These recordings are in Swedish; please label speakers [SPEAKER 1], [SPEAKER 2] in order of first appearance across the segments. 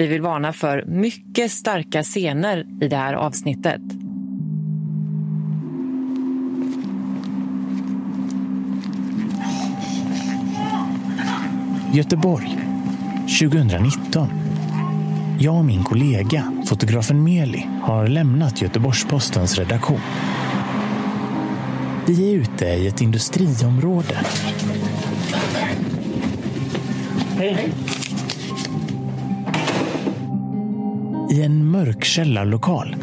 [SPEAKER 1] Vi vill varna för mycket starka scener i det här avsnittet.
[SPEAKER 2] Göteborg 2019. Jag och min kollega, fotografen Meli, har lämnat Göteborgs-Postens redaktion. Vi är ute i ett industriområde. Hej. I en mörk källarlokal,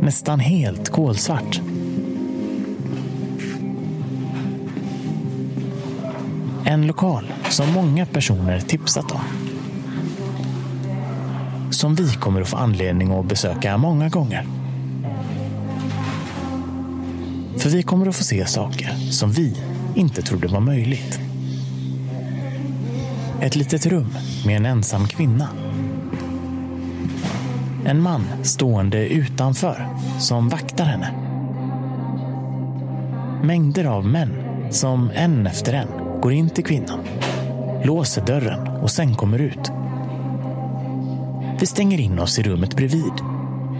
[SPEAKER 2] nästan helt kolsvart. En lokal som många personer tipsat om. Som vi kommer att få anledning att besöka många gånger. För vi kommer att få se saker som vi inte trodde var möjligt. Ett litet rum med en ensam kvinna. En man stående utanför som vaktar henne. Mängder av män som en efter en går in till kvinnan, låser dörren och sen kommer ut. Vi stänger in oss i rummet bredvid,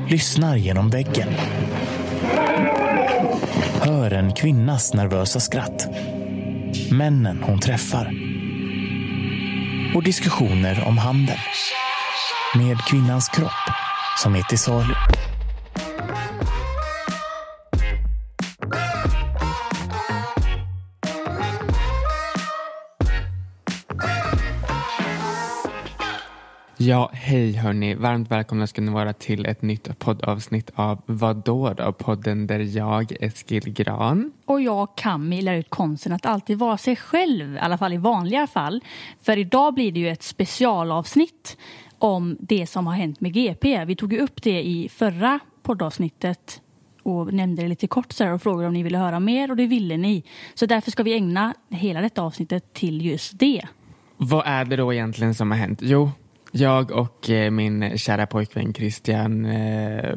[SPEAKER 2] lyssnar genom väggen. Hör en kvinnas nervösa skratt. Männen hon träffar. Och diskussioner om handeln. Med kvinnans kropp som är till salu.
[SPEAKER 3] Ja, hej hörni. Varmt välkomna ska ni vara till ett nytt poddavsnitt av Vadå då? Podden där jag, Eskil Gran.
[SPEAKER 4] Och jag, Cammi, lär ut konsten att alltid vara sig själv, i alla fall i vanliga fall. För idag blir det ju ett specialavsnitt om det som har hänt med GP. Vi tog ju upp det i förra poddavsnittet och nämnde det lite kort så och frågade om ni ville höra mer och det ville ni. Så därför ska vi ägna hela detta avsnittet till just det.
[SPEAKER 3] Vad är det då egentligen som har hänt? Jo, jag och eh, min kära pojkvän Christian eh,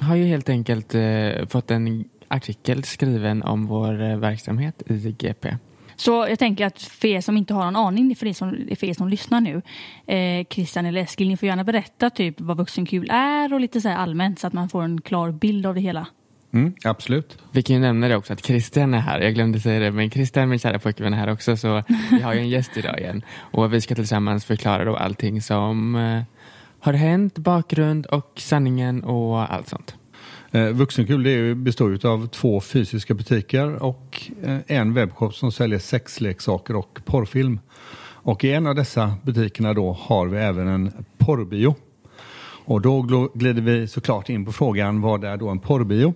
[SPEAKER 3] har ju helt enkelt eh, fått en artikel skriven om vår eh, verksamhet i GP.
[SPEAKER 4] Så jag tänker att för er som inte har någon aning, för er som, för er som lyssnar nu, eh, Christian eller Eskil, ni får gärna berätta typ vad vuxenkul är och lite så här allmänt så att man får en klar bild av det hela.
[SPEAKER 5] Mm, absolut.
[SPEAKER 3] Vi kan ju nämna det också att Christian är här. Jag glömde säga det, men Christian, min kära pojkvän, är här också. Så vi har ju en gäst idag igen. Och vi ska tillsammans förklara då allting som eh, har hänt, bakgrund och sanningen och allt sånt.
[SPEAKER 5] Eh, Vuxenkul det består ju av två fysiska butiker och eh, en webbshop som säljer sexleksaker och porrfilm. Och i en av dessa butikerna då har vi även en porrbio. Och då glider vi såklart in på frågan vad är då en porrbio?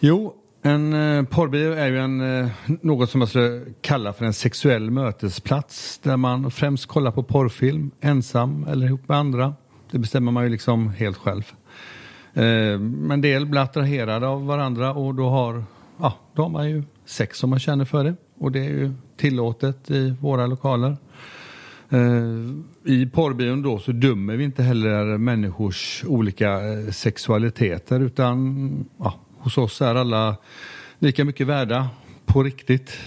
[SPEAKER 5] Jo, en eh, porrbio är ju en, eh, något som man skulle kalla för en sexuell mötesplats där man främst kollar på porrfilm ensam eller ihop med andra. Det bestämmer man ju liksom helt själv. Eh, men Men del blir attraherade av varandra och då har, ja, då har man ju sex om man känner för det. Och det är ju tillåtet i våra lokaler. Eh, I porrbion då så dömer vi inte heller människors olika eh, sexualiteter utan ja, hos oss är alla lika mycket värda på riktigt.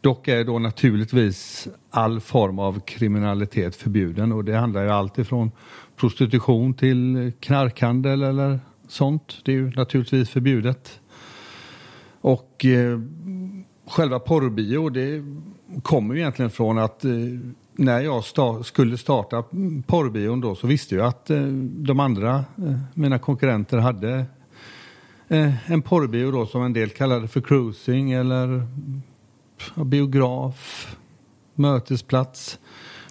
[SPEAKER 5] Dock är då naturligtvis all form av kriminalitet förbjuden och det handlar ju allt ifrån prostitution till knarkhandel eller sånt. Det är ju naturligtvis förbjudet. Och eh, själva porrbio det kommer ju egentligen från att eh, när jag sta- skulle starta porrbion då så visste jag att eh, de andra, eh, mina konkurrenter hade eh, en porrbio då som en del kallade för cruising eller biograf, mötesplats.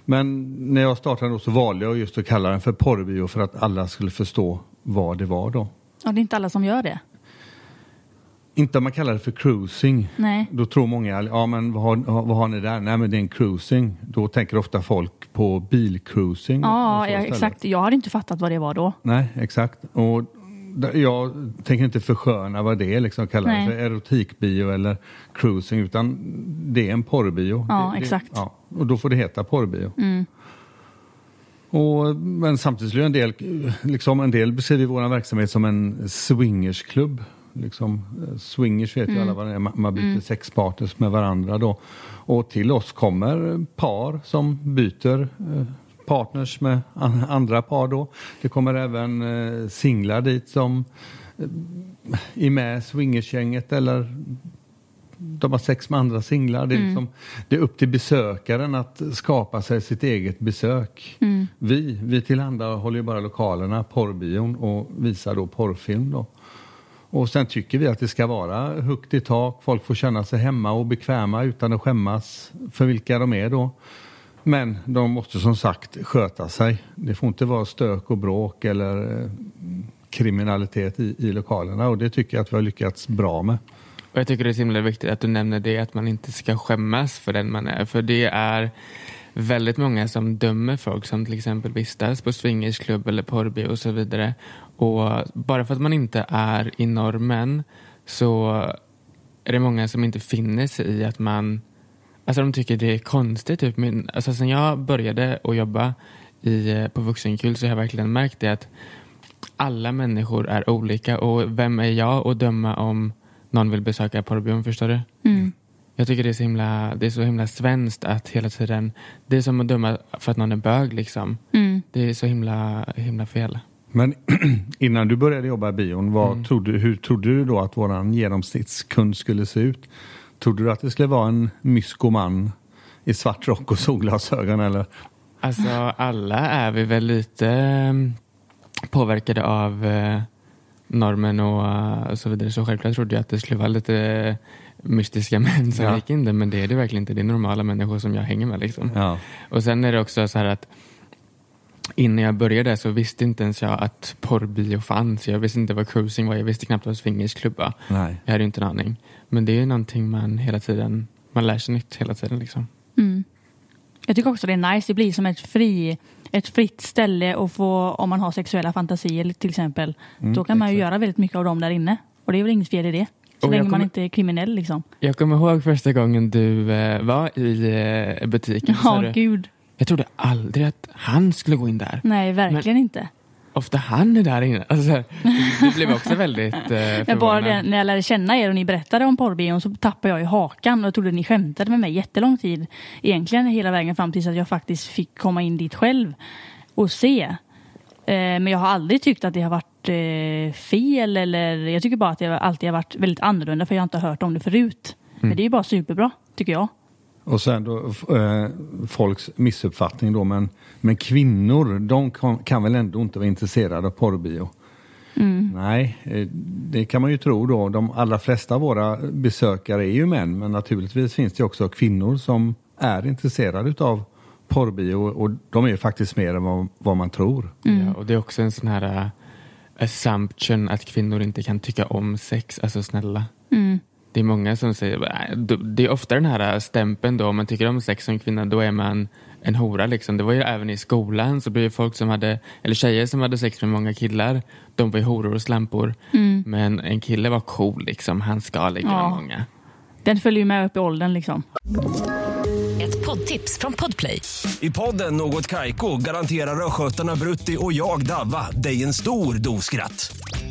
[SPEAKER 5] Men när jag startade då så valde jag just att kalla den för porrbio för att alla skulle förstå vad det var då.
[SPEAKER 4] Ja, det är inte alla som gör det.
[SPEAKER 5] Inte om man kallar det för cruising.
[SPEAKER 4] Nej.
[SPEAKER 5] Då tror många, ja men vad har, vad har ni där? Nej men det är en cruising. Då tänker ofta folk på bilcruising.
[SPEAKER 4] Ja, ja exakt. Jag hade inte fattat vad det var då.
[SPEAKER 5] Nej, exakt. Och jag tänker inte försköna vad det är, liksom kalla det för erotikbio eller cruising, utan det är en porrbio.
[SPEAKER 4] Ja,
[SPEAKER 5] det,
[SPEAKER 4] exakt.
[SPEAKER 5] Det, ja, och då får det heta porrbio.
[SPEAKER 4] Mm.
[SPEAKER 5] Och, men samtidigt är det en del, liksom en del beskriver vår verksamhet som en swingersklubb. Liksom, eh, swingers vet ju alla vad det är, man, man byter sexpartners med varandra då. Och till oss kommer par som byter eh, partners med an- andra par då. Det kommer även eh, singlar dit som eh, är med swingersgänget eller de har sex med andra singlar. Det är, liksom, det är upp till besökaren att skapa sig sitt eget besök. Vi, vi tillhandahåller ju bara lokalerna, porrbion och visar då porrfilm. Då. Och sen tycker vi att det ska vara högt i tak. Folk får känna sig hemma och bekväma utan att skämmas för vilka de är då. Men de måste som sagt sköta sig. Det får inte vara stök och bråk eller eh, kriminalitet i, i lokalerna och det tycker jag att vi har lyckats bra med.
[SPEAKER 3] Och jag tycker det är så himla viktigt att du nämner det, att man inte ska skämmas för den man är. För det är väldigt många som dömer folk som till exempel vistas på swingersklubb eller porrbio och så vidare. Och bara för att man inte är i normen så är det många som inte finner sig i att man Alltså de tycker det är konstigt. Typ. Men, alltså, sen jag började att jobba i, eh, på Vuxenkul så har jag verkligen märkt det att alla människor är olika och vem är jag att döma om någon vill besöka porrbion, förstår du? Jag tycker det är, så himla, det är så himla svenskt att hela tiden, det är som att döma för att någon är bög liksom. Det är så himla, himla fel.
[SPEAKER 5] Men innan du började jobba i bion, vad trodde, hur trodde du då att våran genomsnittskund skulle se ut? Trodde du att det skulle vara en myskoman i svart rock och solglasögon eller?
[SPEAKER 3] Alltså alla är vi väl lite eh, påverkade av eh, normen och eh, så vidare. Så självklart trodde jag att det skulle vara lite eh, mystiska män som
[SPEAKER 5] Ja.
[SPEAKER 3] gick in där. Men det är det verkligen inte. Det är normala människor som jag hänger med. Liksom.
[SPEAKER 5] Ja.
[SPEAKER 3] Och sen är det också så här att innan jag började så visste inte ens jag att porrbio fanns. Jag visste inte vad cruising var. Jag visste knappt vad swingersklubb var.
[SPEAKER 5] Nej.
[SPEAKER 3] Jag hade inte en aning. Men det är ju någonting man hela tiden, man lär sig nytt hela tiden liksom.
[SPEAKER 4] Jag tycker också det är nice. Det blir som ett, fri, ett fritt ställe att få, om man har sexuella fantasier till exempel. då kan man ju göra väldigt mycket av dem där inne. Och det är väl inget fel i det. Så
[SPEAKER 3] Och
[SPEAKER 4] länge man
[SPEAKER 3] kommer-
[SPEAKER 4] inte är kriminell liksom.
[SPEAKER 3] Jag kommer ihåg första gången du eh, var i eh, butiken.
[SPEAKER 4] Ja,
[SPEAKER 3] du,
[SPEAKER 4] gud.
[SPEAKER 3] Jag trodde aldrig att han skulle gå in där.
[SPEAKER 4] Nej, verkligen inte.
[SPEAKER 3] Ofta han är där inne. Alltså, du blev också väldigt eh,
[SPEAKER 4] Men
[SPEAKER 3] förvånad.
[SPEAKER 4] bara det, när jag lärde känna er och ni berättade om porrbion så tappade jag i hakan och jag trodde ni skämtade med mig jättelång tid. Egentligen hela vägen fram tills att jag faktiskt fick komma in dit själv och se. Eh, men jag har aldrig tyckt att det har varit eh, fel eller jag tycker bara att det alltid har varit väldigt annorlunda för jag har inte hört om det förut. Men det är ju bara superbra, tycker jag.
[SPEAKER 5] Och sen då eh, folks missuppfattning då, men, men kvinnor, de kan, kan väl ändå inte vara intresserade av porrbio? Nej, eh, det kan man ju tro då. De allra flesta av våra besökare är ju män, men naturligtvis finns det också kvinnor som är intresserade utav porrbio och de är ju faktiskt mer än vad, vad man tror.
[SPEAKER 3] Ja, och det är också en sån här uh, assumption att kvinnor inte kan tycka om sex. Alltså snälla. Det är många som säger, "Nej, d- det är ofta den här stämpeln då, om man tycker om sex som kvinna, då är man en hora liksom. Det var ju även i skolan, så blev det folk som hade, eller tjejer som hade sex med många killar, de var ju horor och slampor. Men en kille var cool liksom, han ska ligga med
[SPEAKER 4] Ja.
[SPEAKER 3] många.
[SPEAKER 4] Den följer ju med upp i åldern liksom.
[SPEAKER 6] Ett poddtips från Podplay.
[SPEAKER 7] I podden Något Kaiko garanterar östgötarna Brutti och jag, Davva, dig en stor dos skratt.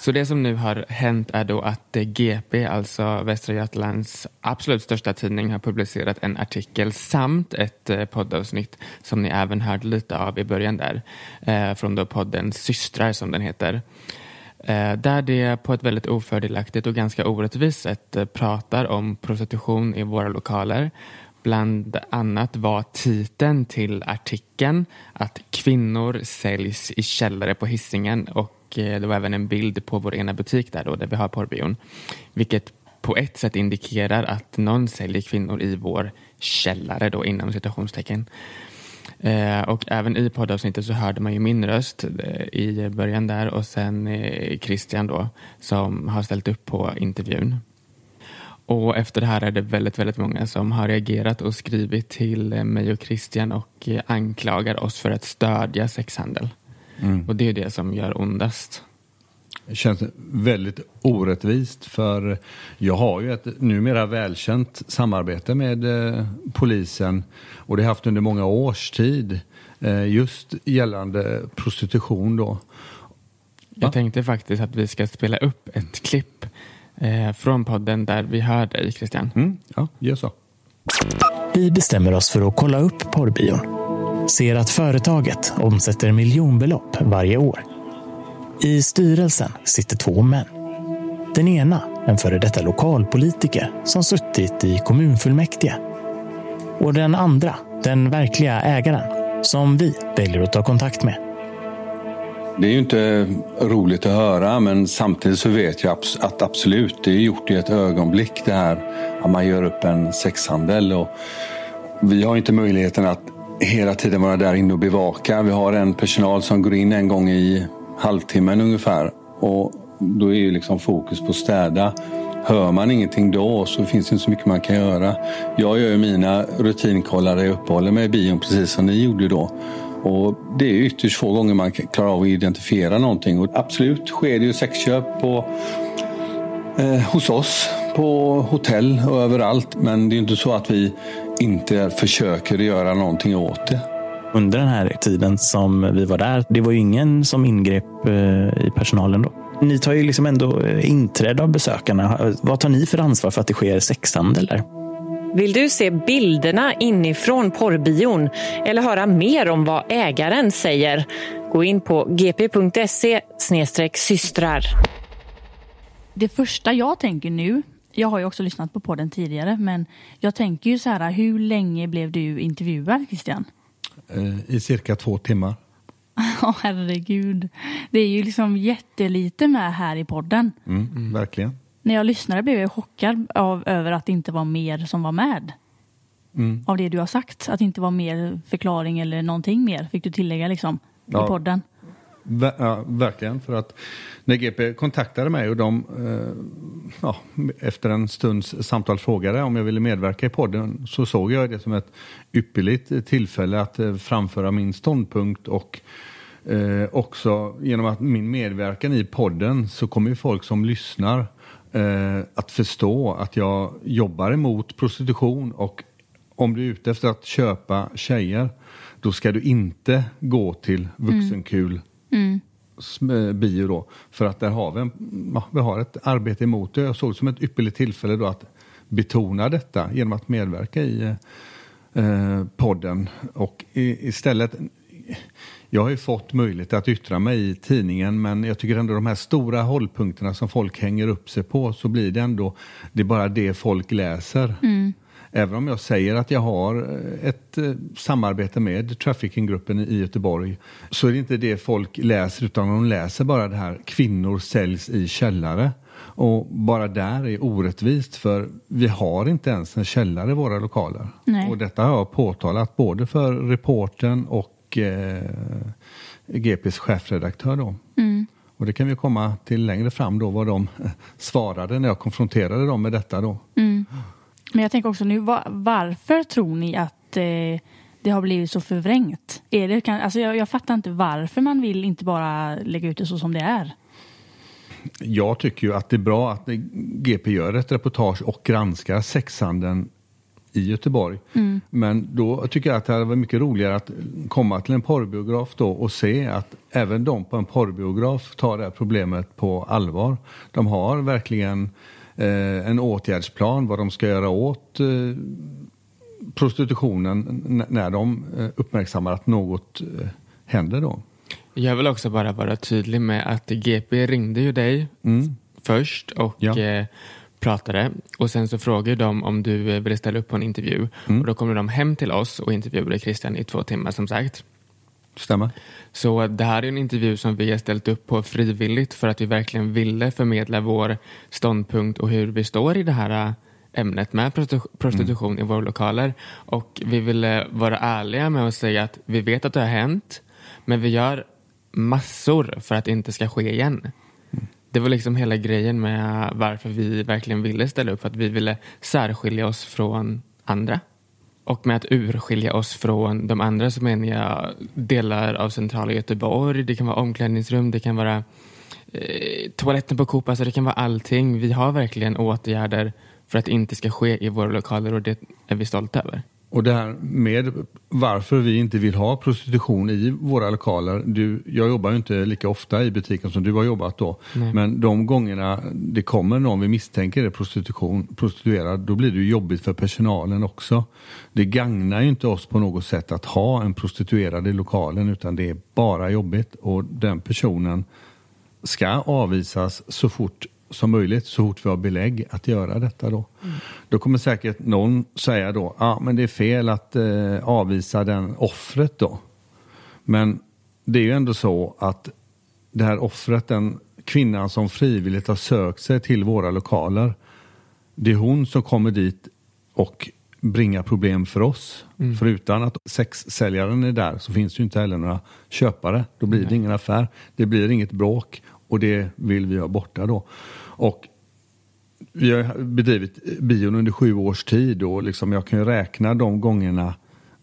[SPEAKER 3] Så det som nu har hänt är då att eh, GP, alltså Västra Götalands absolut största tidning, har publicerat en artikel samt ett eh, poddavsnitt som ni även hörde lite av i början där, eh, från då podden Systrar som den heter. Där det på ett väldigt ofördelaktigt och ganska orättvist sätt pratar om prostitution i våra lokaler. Bland annat var titeln till artikeln att kvinnor säljs i källare på hissingen och och eh, det var även en bild på vår ena butik där då, där vi har porrbion. Vilket på ett sätt indikerar att någon säljer kvinnor i vår källare då inom citationstecken. Eh, och även i poddavsnittet så hörde man ju min röst eh, i början där och sen eh, Christian då som har ställt upp på intervjun. Och efter det här är det väldigt, väldigt många som har reagerat och skrivit till eh, mig och Christian och eh, anklagar oss för att stödja sexhandel. Och det är det som gör ondast.
[SPEAKER 5] Det känns väldigt orättvist för jag har ju ett numera välkänt samarbete med eh, polisen och det har jag haft under många års tid eh, just gällande prostitution då.
[SPEAKER 3] Jag tänkte faktiskt att vi ska spela upp ett klipp eh, från podden där vi hör dig Christian.
[SPEAKER 5] Mm, ja, gör så.
[SPEAKER 2] Vi bestämmer oss för att kolla upp porrbion. Ser att företaget omsätter miljonbelopp varje år. I styrelsen sitter två män. Den ena en före detta lokalpolitiker som suttit i kommunfullmäktige. Och den andra, den verkliga ägaren, som vi väljer att ta kontakt med.
[SPEAKER 8] Det är ju inte roligt att höra men samtidigt så vet jag att absolut, det är gjort i ett ögonblick det här att man gör upp en sexhandel. Och vi har inte möjligheten att hela tiden vara där inne och bevaka. Vi har en personal som går in en gång i halvtimmen ungefär och då är ju liksom fokus på att städa. Hör man ingenting då så finns det inte så mycket man kan göra. Jag gör ju mina rutinkollar där jag uppehåller mig i bion precis som ni gjorde då. Och det är ytterst få gånger man klarar av att identifiera någonting. Och absolut sker det ju sexköp på, eh, hos oss, på hotell och överallt. Men det är inte så att vi inte försöker göra någonting åt det.
[SPEAKER 2] Under den här tiden som vi var där, det var ju ingen som ingrep eh, i personalen då. Ni tar ju liksom ändå eh, inträde av besökarna. Vad tar ni för ansvar för att det sker sexhandel där?
[SPEAKER 1] Vill du se bilderna inifrån porrbion eller höra mer om vad ägaren säger? Gå in på gp.se systrar.
[SPEAKER 4] Det första jag tänker nu, jag har ju också lyssnat på podden tidigare, men jag tänker ju så här, hur länge blev du intervjuad Christian?
[SPEAKER 5] Eh, I cirka två timmar.
[SPEAKER 4] Ja, herregud. Det är ju liksom jättelite med här i podden.
[SPEAKER 5] Mm, Verkligen.
[SPEAKER 4] När jag lyssnade blev jag chockad av, över att det inte var mer som var med.
[SPEAKER 5] Mm.
[SPEAKER 4] Av det du har sagt. Att det inte var mer förklaring eller någonting mer. Fick du tillägga liksom
[SPEAKER 5] Ja.
[SPEAKER 4] i podden.
[SPEAKER 5] Ja, verkligen, för att när GP kontaktade mig och de eh, ja, efter en stunds samtal frågade om jag ville medverka i podden så såg jag det som ett ypperligt tillfälle att eh, framföra min ståndpunkt och eh, också genom att min medverkan i podden så kommer ju folk som lyssnar eh, att förstå att jag jobbar emot prostitution och om du är ute efter att köpa tjejer då ska du inte gå till vuxenkul sm- eh, bio då. För att där har vi, en, ja, vi har ett arbete emot det. Jag såg det som ett ypperligt tillfälle då att betona detta genom att medverka i eh, podden. Och i, istället, jag har ju fått möjlighet att yttra mig i tidningen men jag tycker ändå de här stora hållpunkterna som folk hänger upp sig på så blir det ändå, det är bara det folk läser. Även om jag säger att jag har eh, ett eh, samarbete med traffickinggruppen i Göteborg så är det inte det folk läser utan de läser bara det här kvinnor säljs i källare. Och bara där är orättvist för vi har inte ens en källare i våra lokaler.
[SPEAKER 4] Nej.
[SPEAKER 5] Och detta har jag påtalat både för reporten och eh, GPs chefredaktör då. Och det kan vi komma till längre fram då vad de svarade när jag konfronterade dem med detta då.
[SPEAKER 4] Men jag tänker också nu, va- varför tror ni att eh, det har blivit så förvrängt? Är det, kan, alltså jag, jag fattar inte varför man vill inte bara lägga ut det så som det är.
[SPEAKER 5] Jag tycker ju att det är bra att GP gör ett reportage och granskar sexhandeln i Göteborg. Men då tycker jag att det hade varit mycket roligare att komma till en porrbiograf då och se att även de på en porrbiograf tar det här problemet på allvar. De har verkligen en åtgärdsplan vad de ska göra åt eh, prostitutionen när de eh, uppmärksammar att något eh, händer då.
[SPEAKER 3] Jag vill också bara vara tydlig med att GP ringde ju dig först och
[SPEAKER 5] Ja.
[SPEAKER 3] eh, pratade och sen så frågade de om du eh, ville ställa upp på en intervju och då kommer de hem till oss och intervjuade Christian i två timmar som sagt.
[SPEAKER 5] Stämmer?
[SPEAKER 3] Så det här är en intervju som vi har ställt upp på frivilligt för att vi verkligen ville förmedla vår ståndpunkt och hur vi står i det här äh, ämnet med prostitu- prostitution i våra lokaler. Och vi ville vara ärliga med att säga att vi vet att det har hänt men vi gör massor för att det inte ska ske igen. Det var liksom hela grejen med varför vi verkligen ville ställa upp, för att vi ville särskilja oss från andra. Och med att urskilja oss från de andra så menar jag delar av centrala Göteborg. Det kan vara omklädningsrum, det kan vara eh, toaletten på Coop, alltså det kan vara allting. Vi har verkligen åtgärder för att det inte ska ske i våra lokaler och det är vi stolta över.
[SPEAKER 5] Och det här med varför vi inte vill ha prostitution i våra lokaler. Du, jag jobbar ju inte lika ofta i butiken som du har jobbat då.
[SPEAKER 3] Nej.
[SPEAKER 5] Men de gångerna det kommer någon vi misstänker är prostitution, prostituerad, då blir det ju jobbigt för personalen också. Det gagnar ju inte oss på något sätt att ha en prostituerad i lokalen utan det är bara jobbigt och den personen ska avvisas så fort som möjligt, så fort vi har belägg att göra detta då. Då kommer säkert någon säga då, ja men det är fel att eh, avvisa den offret då. Men det är ju ändå så att det här offret, den kvinnan som frivilligt har sökt sig till våra lokaler, det är hon som kommer dit och bringar problem för oss. För utan att sexsäljaren är där så finns det ju inte heller några köpare. Då blir det ingen affär. Det blir inget bråk och det vill vi ha borta då. Och vi har bedrivit bion under sju års tid och liksom jag kan ju räkna de gångerna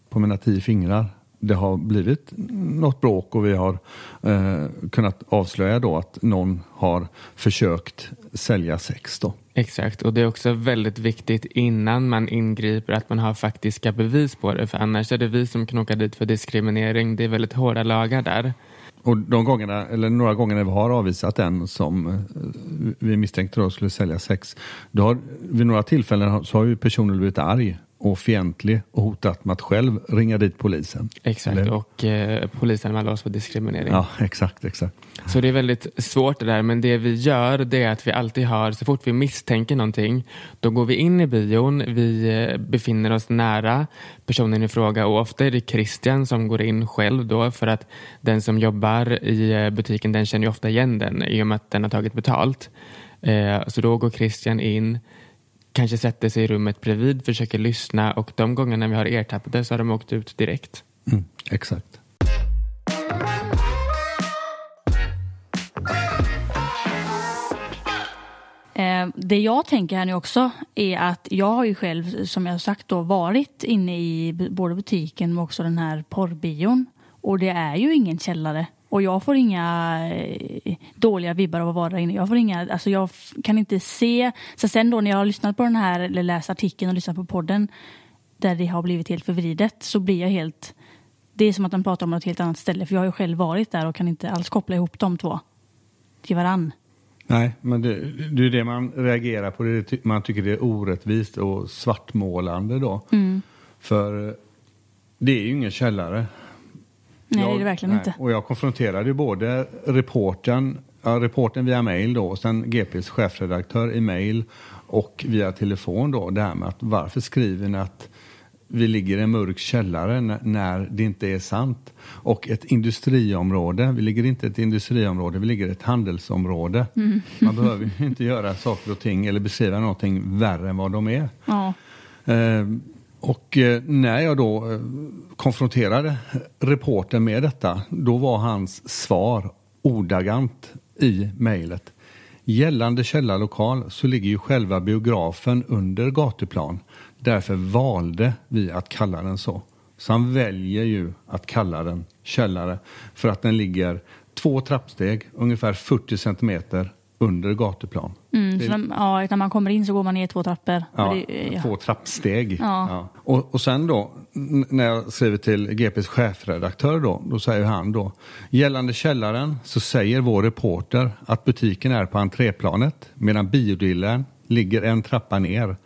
[SPEAKER 5] på mina tio fingrar. Det har blivit något bråk och vi har eh, kunnat avslöja då att någon har försökt sälja sex då.
[SPEAKER 3] Exakt, och det är också väldigt viktigt innan man ingriper att man har faktiska bevis på det. För annars är det vi som kan åka dit för diskriminering. Det är väldigt hårda lagar där.
[SPEAKER 5] Och de gångerna, eller några gånger när vi har avvisat en som eh, vi misstänkte då skulle sälja sex, då har, vid några tillfällen så har ju personen blivit arg och fientlig och hotat med att själv ringa dit polisen.
[SPEAKER 3] Exakt,
[SPEAKER 5] Eller-
[SPEAKER 3] och eh, polisanmäla oss för diskriminering.
[SPEAKER 5] Ja, exakt, exakt.
[SPEAKER 3] Så det är väldigt svårt det där, men det vi gör det är att vi alltid har, så fort vi misstänker någonting, då går vi in i bion, vi eh, befinner oss nära personen i fråga och ofta är det Christian som går in själv då för att den som jobbar i eh, butiken den känner ju ofta igen den i och med att den har tagit betalt. Eh, Så då går Christian in, kanske sätter sig i rummet bredvid, försöker lyssna och de gångerna vi har ertappade så har de åkt ut direkt.
[SPEAKER 5] Mm, exakt.
[SPEAKER 4] Eh, det jag tänker här nu också är att jag har ju själv, som jag sagt då, varit inne i både butiken men också den här porrbion. Och det är ju ingen källare. Och jag får inga eh, dåliga vibbar av att vara där inne. Jag får inga, alltså jag kan inte se. Så sen då när jag har lyssnat på den här, eller läst artikeln och lyssnat på podden, där det har blivit helt förvridet, så blir jag helt... Det är som att de pratar om något helt annat ställe, för jag har ju själv varit där och kan inte alls koppla ihop de två till varann.
[SPEAKER 5] Nej, men det, det är det man reagerar på. Det man tycker det är orättvist och svartmålande då. För eh, det är ju ingen källare.
[SPEAKER 4] Nej,
[SPEAKER 5] Jag-
[SPEAKER 4] det är det verkligen
[SPEAKER 5] nej.
[SPEAKER 4] inte.
[SPEAKER 5] Och jag konfronterade ju både reporten, ja, reporten via mail då, och sen GPs chefredaktör i mail och via telefon då, det här med att varför skriver ni att vi ligger i en mörk källare när det inte är sant. Och ett industriområde, vi ligger inte i ett industriområde, vi ligger i ett handelsområde.
[SPEAKER 4] Mm.
[SPEAKER 5] Man behöver ju inte göra saker och ting eller beskriva någonting värre än vad de är.
[SPEAKER 4] Ja.
[SPEAKER 5] Eh, och eh, när jag då eh, konfronterade reportern med detta, då var hans svar ordagrant i mejlet. Gällande källarlokal så ligger ju själva biografen under gatuplan. Därför valde vi att kalla den så. Så han väljer ju att kalla den källare för att den ligger två trappsteg, ungefär 40 centimeter under gatuplan.
[SPEAKER 4] Mm, så när, ja, när man kommer in så går man ner två trappor.
[SPEAKER 5] Ja,
[SPEAKER 4] det, ja.
[SPEAKER 5] två trappsteg.
[SPEAKER 4] Ja.
[SPEAKER 5] Och, och sen då, när jag skriver till GPs chefredaktör då, då säger han då, gällande källaren så säger vår reporter att butiken är på entréplanet medan biodillern ligger en trappa ner.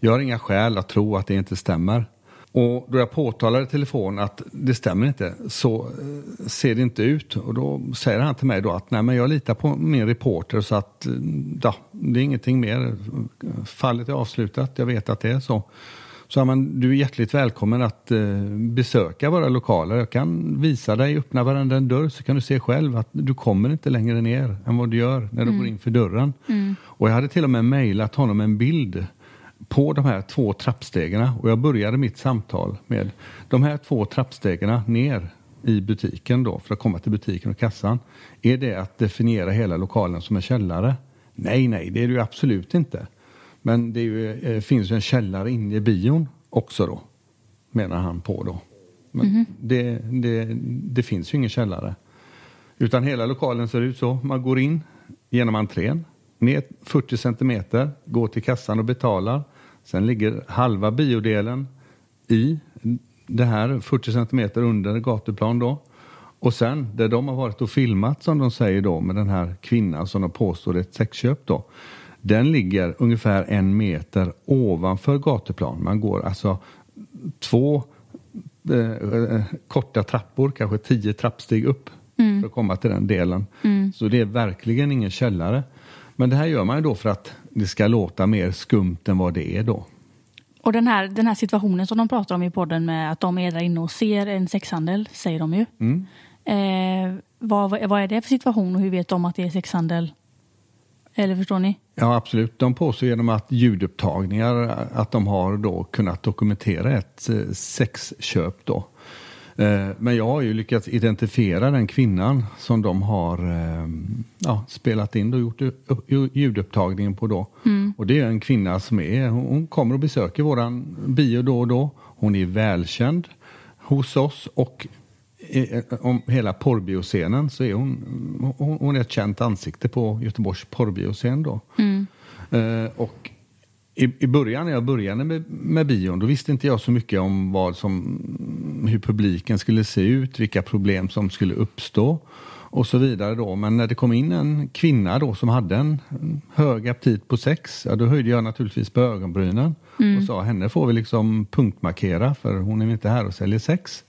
[SPEAKER 5] Jag har inga skäl att tro att det inte stämmer. Och då jag påtalar i telefon att det stämmer inte så eh, ser det inte ut. Och då säger han till mig då att nej men jag litar på min reporter så att eh, ja, det är ingenting mer. Fallet är avslutat, jag vet att det är så. Så men du är hjärtligt välkommen att eh, besöka våra lokaler. Jag kan visa dig, öppna varenda dörr så kan du se själv att du kommer inte längre ner än vad du gör när du går in för dörren. Och jag hade till och med mejlat honom en bild på de här två trappstegen och jag började mitt samtal med de här två trappstegen ner i butiken då för att komma till butiken och kassan. Är det att definiera hela lokalen som en källare? Nej, nej, det är det ju absolut inte. Men det ju, eh, finns ju en källare inne i bion också då. menar han på då. Men det, det, det finns ju ingen källare. Utan hela lokalen ser ut så. Man går in genom entrén, ner 40 centimeter, går till kassan och betalar. Sen ligger halva biodelen i det här 40 centimeter under gatuplan då. Och sen där de har varit och filmat som de säger då med den här kvinnan som de påstår är ett sexköp då. Den ligger ungefär en meter ovanför gatuplan. Man går alltså två eh, korta trappor, kanske tio trappsteg upp för att komma till den delen. Så det är verkligen ingen källare. Men det här gör man ju då för att det ska låta mer skumt än vad det är då.
[SPEAKER 4] Och den här, den här situationen som de pratar om i podden med att de är där inne och ser en sexhandel, säger de ju.
[SPEAKER 5] Mm.
[SPEAKER 4] Eh, vad, vad är det för situation och hur vet de att det är sexhandel? Eller förstår ni?
[SPEAKER 5] Ja, absolut. De påstår genom att ljudupptagningar att de har då kunnat dokumentera ett eh, sexköp då. Eh, Men jag har ju lyckats identifiera den kvinnan som de har eh, ja, spelat in och gjort upp- ljudupptagningen på då. Och det är en kvinna som är, hon kommer och besöker våran bio då och då. Hon är välkänd hos oss och eh, om hela porrbioscenen så är hon, hon, hon är ett känt ansikte på Göteborgs porrbioscen då. Eh, och i, I början när jag började med, med bion då visste inte jag så mycket om vad som, hur publiken skulle se ut, vilka problem som skulle uppstå och så vidare då. Men när det kom in en kvinna då som hade en hög aptit på sex, ja då höjde jag naturligtvis på ögonbrynen och sa henne får vi liksom punktmarkera för hon är inte här och säljer sex.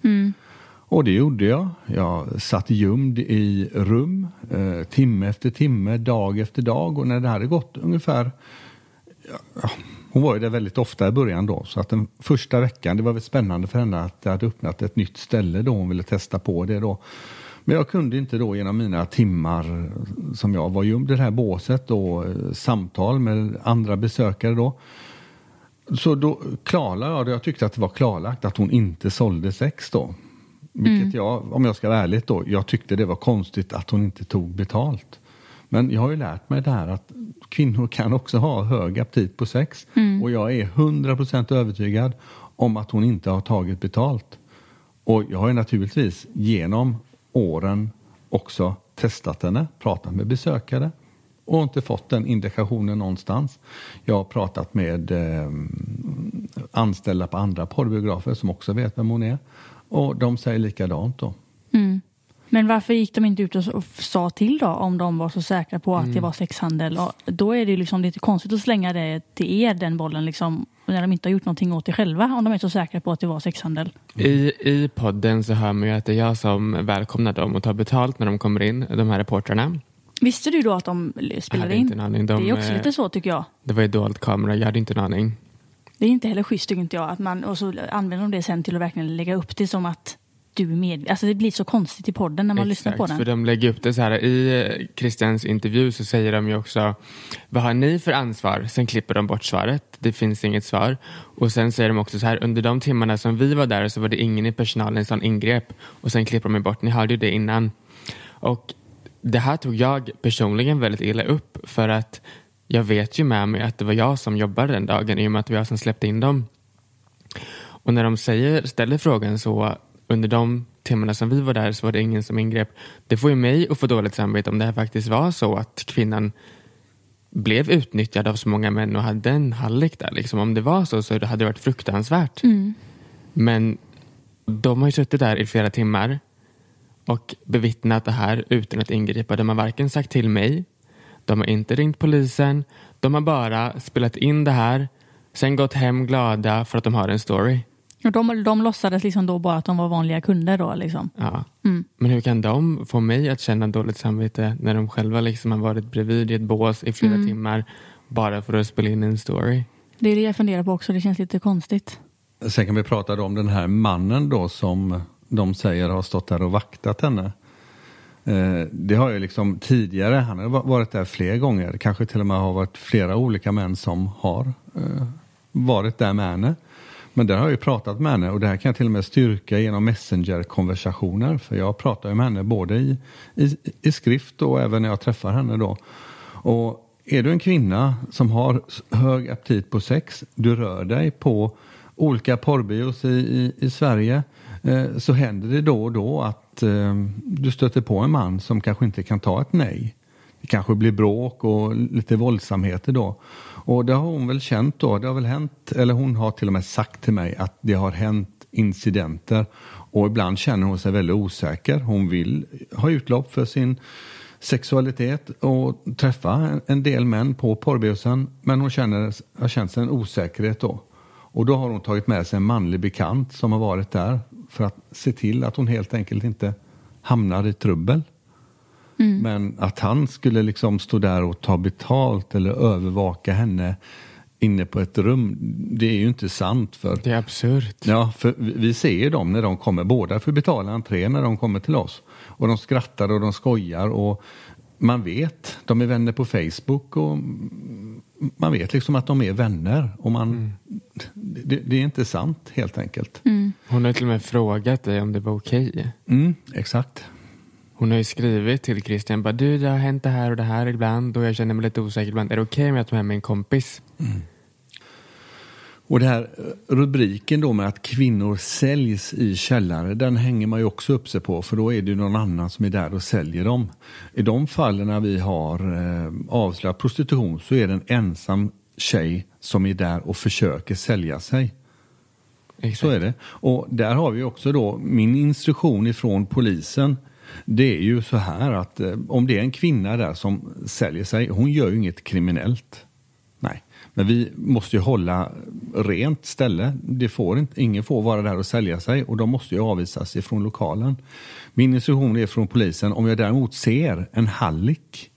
[SPEAKER 5] Och det gjorde jag. Jag satt gömd i rum eh, timme efter timme, dag efter dag och när det hade gått ungefär ja, hon var ju där väldigt ofta i början då så att den första veckan, det var väl spännande för henne att det hade öppnat ett nytt ställe då hon ville testa på det då. Men jag kunde inte då genom mina timmar som jag var gömd i det här båset och eh, samtal med andra besökare då. Så då klarlade jag det. Jag tyckte att det var klarlagt att hon inte sålde sex då. Vilket jag, om jag ska vara ärlig då, jag tyckte det var konstigt att hon inte tog betalt. Men jag har ju lärt mig det här att kvinnor kan också ha hög aptit på sex. Och jag är 100% övertygad om att hon inte har tagit betalt. Och jag har ju naturligtvis genom åren också testat henne, pratat med besökare och inte fått den indikationen någonstans. Jag har pratat med eh, anställda på andra porrbiografer som också vet vem hon är. Och de säger likadant då.
[SPEAKER 4] Men varför gick de inte ut och sa till då om de var så säkra på att det var sexhandel? Och då är det liksom lite konstigt att slänga det till er, den bollen, liksom, när de inte har gjort någonting åt det själva om de är så säkra på att det var sexhandel.
[SPEAKER 3] I, I podden så hör man ju att det är jag som välkomnar dem och tar betalt när de kommer in, de här reportrarna.
[SPEAKER 4] Visste du då att de
[SPEAKER 3] Jag
[SPEAKER 4] spelade
[SPEAKER 3] hade
[SPEAKER 4] in?
[SPEAKER 3] inte en aning. De,
[SPEAKER 4] det är också lite så tycker jag.
[SPEAKER 3] Det var ju dold kamera, jag hade inte en aning.
[SPEAKER 4] Det är inte heller schysst tycker inte jag. Att man, och så använder de det sen till att verkligen lägga upp det som att du är med. Alltså det blir så konstigt i podden när man lyssnar på den.
[SPEAKER 3] för de lägger upp det så här. I eh, Christians intervju så säger de ju också vad har ni för ansvar? Sen klipper de bort svaret. Det finns inget svar. Och sen säger de också så här under de timmarna som vi var där så var det ingen i personalen som ingrep. Och sen klipper de bort. Ni hörde ju det innan. Och det här tog jag personligen väldigt illa upp för att jag vet ju med mig att det var jag som jobbade den dagen i och med att det var jag som släppte in dem. Och när de säger, ställer frågan så under de timmarna som vi var där så var det ingen som ingrep. Det får ju mig att få dåligt samvete om det här faktiskt var så att kvinnan blev utnyttjad av så många män och hade en hallick där. Liksom. Om det var så så hade det varit fruktansvärt. Men de har ju suttit där i flera timmar och bevittnat det här utan att ingripa. De har varken sagt till mig, de har inte ringt polisen, de har bara spelat in det här, sen gått hem glada för att de har en story.
[SPEAKER 4] Och de, de låtsades liksom då bara att de var vanliga kunder då liksom.
[SPEAKER 3] Ja. Men hur kan de få mig att känna dåligt samvete när de själva liksom har varit bredvid i ett bås i flera timmar bara för att spela in en story?
[SPEAKER 4] Det är det jag funderar på också. Det känns lite konstigt.
[SPEAKER 5] Sen kan vi prata om den här mannen då som de säger har stått där och vaktat henne. Eh, Det har ju liksom tidigare, han har va- varit där fler gånger, kanske till och med har varit flera olika män som har eh, varit där med henne. Men där har jag ju pratat med henne och det här kan jag till och med styrka genom messenger-konversationer för jag pratar ju med henne både i, i, i skrift och även när jag träffar henne då. Och är du en kvinna som har hög aptit på sex, du rör dig på olika porrbios i, i, i Sverige eh, så händer det då och då att eh, du stöter på en man som kanske inte kan ta ett nej. Det kanske blir bråk och lite våldsamheter då. Och det har hon väl känt då. Det har väl hänt, eller hon har till och med sagt till mig att det har hänt incidenter. Och ibland känner hon sig väldigt osäker. Hon vill ha utlopp för sin sexualitet och träffa en del män på porrbiosen. Men hon känner, har känt en osäkerhet då. Och då har hon tagit med sig en manlig bekant som har varit där för att se till att hon helt enkelt inte hamnar i trubbel.
[SPEAKER 4] Mm.
[SPEAKER 5] Men att han skulle liksom stå där och ta betalt eller övervaka henne inne på ett rum, det är ju inte sant. För,
[SPEAKER 3] Det är absurt.
[SPEAKER 5] ja, för vi ser ju dem när de kommer, båda får betala entré när de kommer till oss. Och de skrattar och de skojar och man vet, de är vänner på Facebook och man vet liksom att de är vänner. Och man, det, det är inte sant helt enkelt.
[SPEAKER 3] Hon har till och med frågat dig om det var okej.
[SPEAKER 5] Mm, exakt.
[SPEAKER 3] Hon har ju skrivit till Christian bara du det har hänt det här och det här ibland och jag känner mig lite osäker ibland. Är det okej om jag tar med mig en kompis?
[SPEAKER 5] Och det här eh, rubriken då med att kvinnor säljs i källare, den hänger man ju också upp sig på för då är det ju någon annan som är där och säljer dem. I de fallen när vi har eh, avslöjat prostitution så är det en ensam tjej som är där och försöker sälja sig. Så är det. Och där har vi också då min instruktion ifrån polisen. Det är ju så här att eh, om det är en kvinna där som säljer sig, hon gör ju inget kriminellt. Nej, men vi måste ju hålla rent ställe. Det får inte, ingen får vara där och sälja sig och de måste ju avvisas ifrån lokalen. Min instruktion är från polisen, om jag däremot ser en hallick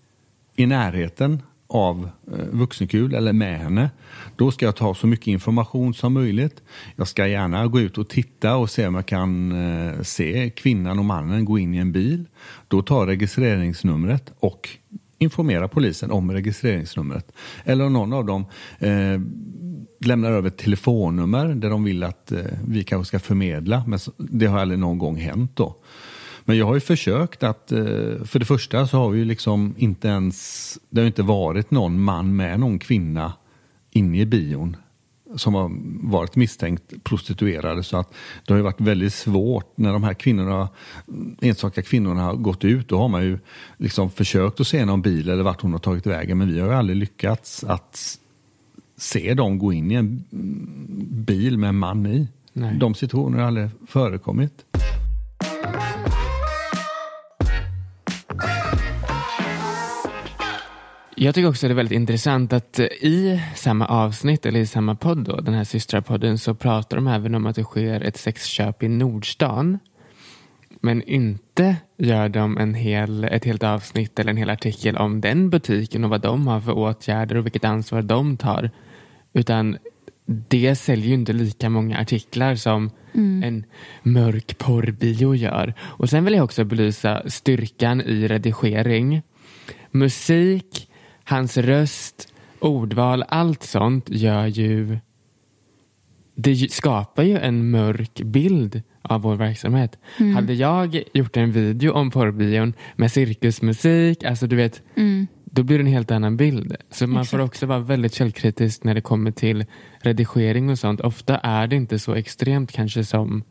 [SPEAKER 5] i närheten av eh, vuxenkul eller med henne, då ska jag ta så mycket information som möjligt. Jag ska gärna gå ut och titta och se om jag kan eh, se kvinnan och mannen gå in i en bil. Då tar jag registreringsnumret och informera polisen om registreringsnumret. Eller om någon av dem eh, lämnar över ett telefonnummer där de vill att eh, vi kanske ska förmedla. Men det har aldrig någon gång hänt då. Men jag har ju försökt att, eh, för det första så har vi ju liksom inte ens, det har inte varit någon man med någon kvinna inne i bion som har varit misstänkt prostituerade. Så att det har ju varit väldigt svårt när de här kvinnorna, enstaka kvinnorna har gått ut. Då har man ju liksom försökt att se någon bil eller vart hon har tagit vägen. Men vi har ju aldrig lyckats att se dem gå in i en bil med en man i.
[SPEAKER 3] Nej.
[SPEAKER 5] De situationerna har aldrig förekommit.
[SPEAKER 3] Jag tycker också det är väldigt intressant att i samma avsnitt, eller i samma podd då, den här systrapodden, så pratar de även om att det sker ett sexköp i Nordstan. Men inte gör de en hel, ett helt avsnitt eller en hel artikel om den butiken och vad de har för åtgärder och vilket ansvar de tar. Utan det säljer ju inte lika många artiklar som en mörk porrbio gör. Och sen vill jag också belysa styrkan i redigering. Musik, hans röst, ordval, allt sånt gör ju det skapar ju en mörk bild av vår verksamhet. Hade jag gjort en video om porrbion med cirkusmusik, alltså du vet, då blir det en helt annan bild. Så man får också vara väldigt källkritisk när det kommer till redigering och sånt. Ofta är det inte så extremt kanske som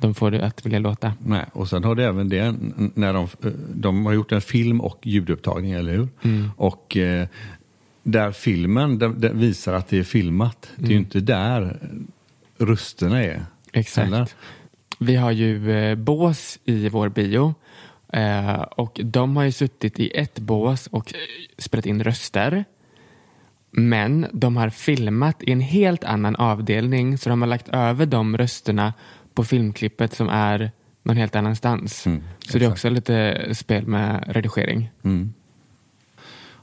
[SPEAKER 3] de får det att vilja låta.
[SPEAKER 5] Nej, och sen har det även det när de, de har gjort en film och ljudupptagning, eller hur? Och eh, där filmen den, den visar att det är filmat, det är ju inte där rösterna är.
[SPEAKER 3] Exakt.
[SPEAKER 5] Eller?
[SPEAKER 3] Vi har ju eh, bås i vår bio eh, och de har ju suttit i ett bås och eh, spelat in röster. Men de har filmat i en helt annan avdelning så de har lagt över de rösterna på filmklippet som är någon helt annanstans.
[SPEAKER 5] Mm,
[SPEAKER 3] så det är också lite spel med redigering.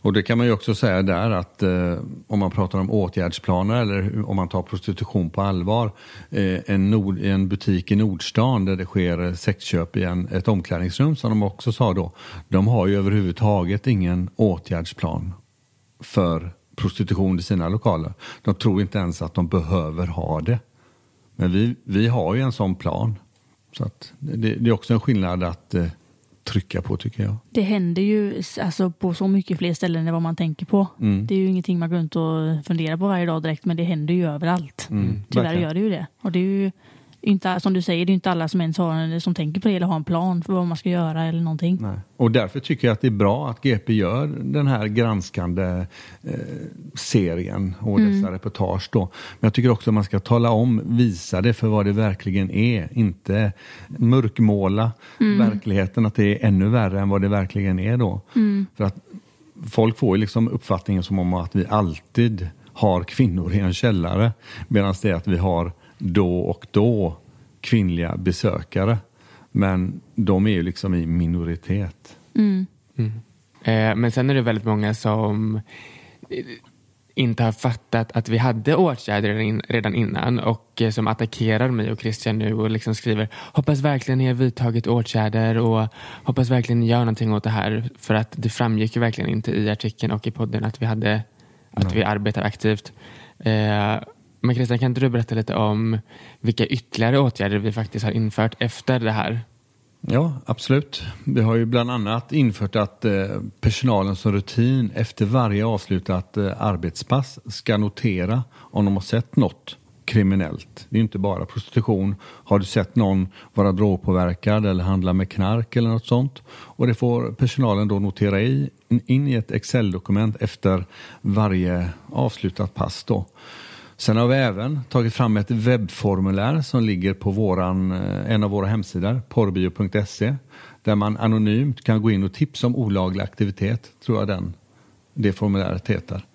[SPEAKER 5] Och det kan man ju också säga där att eh, om man pratar om åtgärdsplaner eller om man tar prostitution på allvar. Eh, en, nord, en butik i Nordstan där det sker sexköp i en, ett omklädningsrum som de också sa då. De har ju överhuvudtaget ingen åtgärdsplan för prostitution i sina lokaler. De tror inte ens att de behöver ha det. Men vi, vi har ju en sån plan. Så att det, det är också en skillnad att eh, trycka på tycker jag.
[SPEAKER 4] Det händer ju alltså, på så mycket fler ställen än vad man tänker på.
[SPEAKER 5] Mm.
[SPEAKER 4] Det är ju ingenting man går runt och funderar på varje dag direkt, men det händer ju överallt.
[SPEAKER 5] Mm,
[SPEAKER 4] Tyvärr
[SPEAKER 5] verkligen.
[SPEAKER 4] gör det ju det. Och det är ju inte, som du säger, det är inte alla som ens har en, som tänker på det eller har en plan för vad man ska göra eller någonting.
[SPEAKER 5] Nej. Och därför tycker jag att det är bra att GP gör den här granskande eh, serien och
[SPEAKER 4] Mm.
[SPEAKER 5] dessa reportage då. Men jag tycker också att man ska tala om, visa det för vad det verkligen är. Inte mörkmåla
[SPEAKER 4] Mm.
[SPEAKER 5] verkligheten, att det är ännu värre än vad det verkligen är då.
[SPEAKER 4] Mm.
[SPEAKER 5] För att folk får ju liksom uppfattningen som om att vi alltid har kvinnor i en källare. Medan det är att vi har då och då kvinnliga besökare. Men de är ju liksom i minoritet.
[SPEAKER 4] Mm.
[SPEAKER 3] Eh, men sen är det väldigt många som eh, inte har fattat att vi hade åtgärder redan innan och eh, som attackerar mig och Christian nu och liksom skriver hoppas verkligen ni har vidtagit åtgärder och hoppas verkligen ni gör någonting åt det här för att det framgick ju verkligen inte i artikeln och i podden att vi hade att vi arbetar aktivt. Eh, men Christian, kan inte du berätta lite om vilka ytterligare åtgärder vi faktiskt har infört efter det här?
[SPEAKER 5] Ja, absolut. Vi har ju bland annat infört att eh, personalen som rutin efter varje avslutat eh, arbetspass ska notera om de har sett något kriminellt. Det är inte bara prostitution. Har du sett någon vara drogpåverkad eller handla med knark eller något sånt? Och det får personalen då notera i, in i ett Excel-dokument efter varje avslutat pass då. Sen har vi även tagit fram ett webbformulär som ligger på våran, eh, en av våra hemsidor, porrbio.se, där man anonymt kan gå in och tipsa om olaglig aktivitet, tror jag den, det formuläret heter.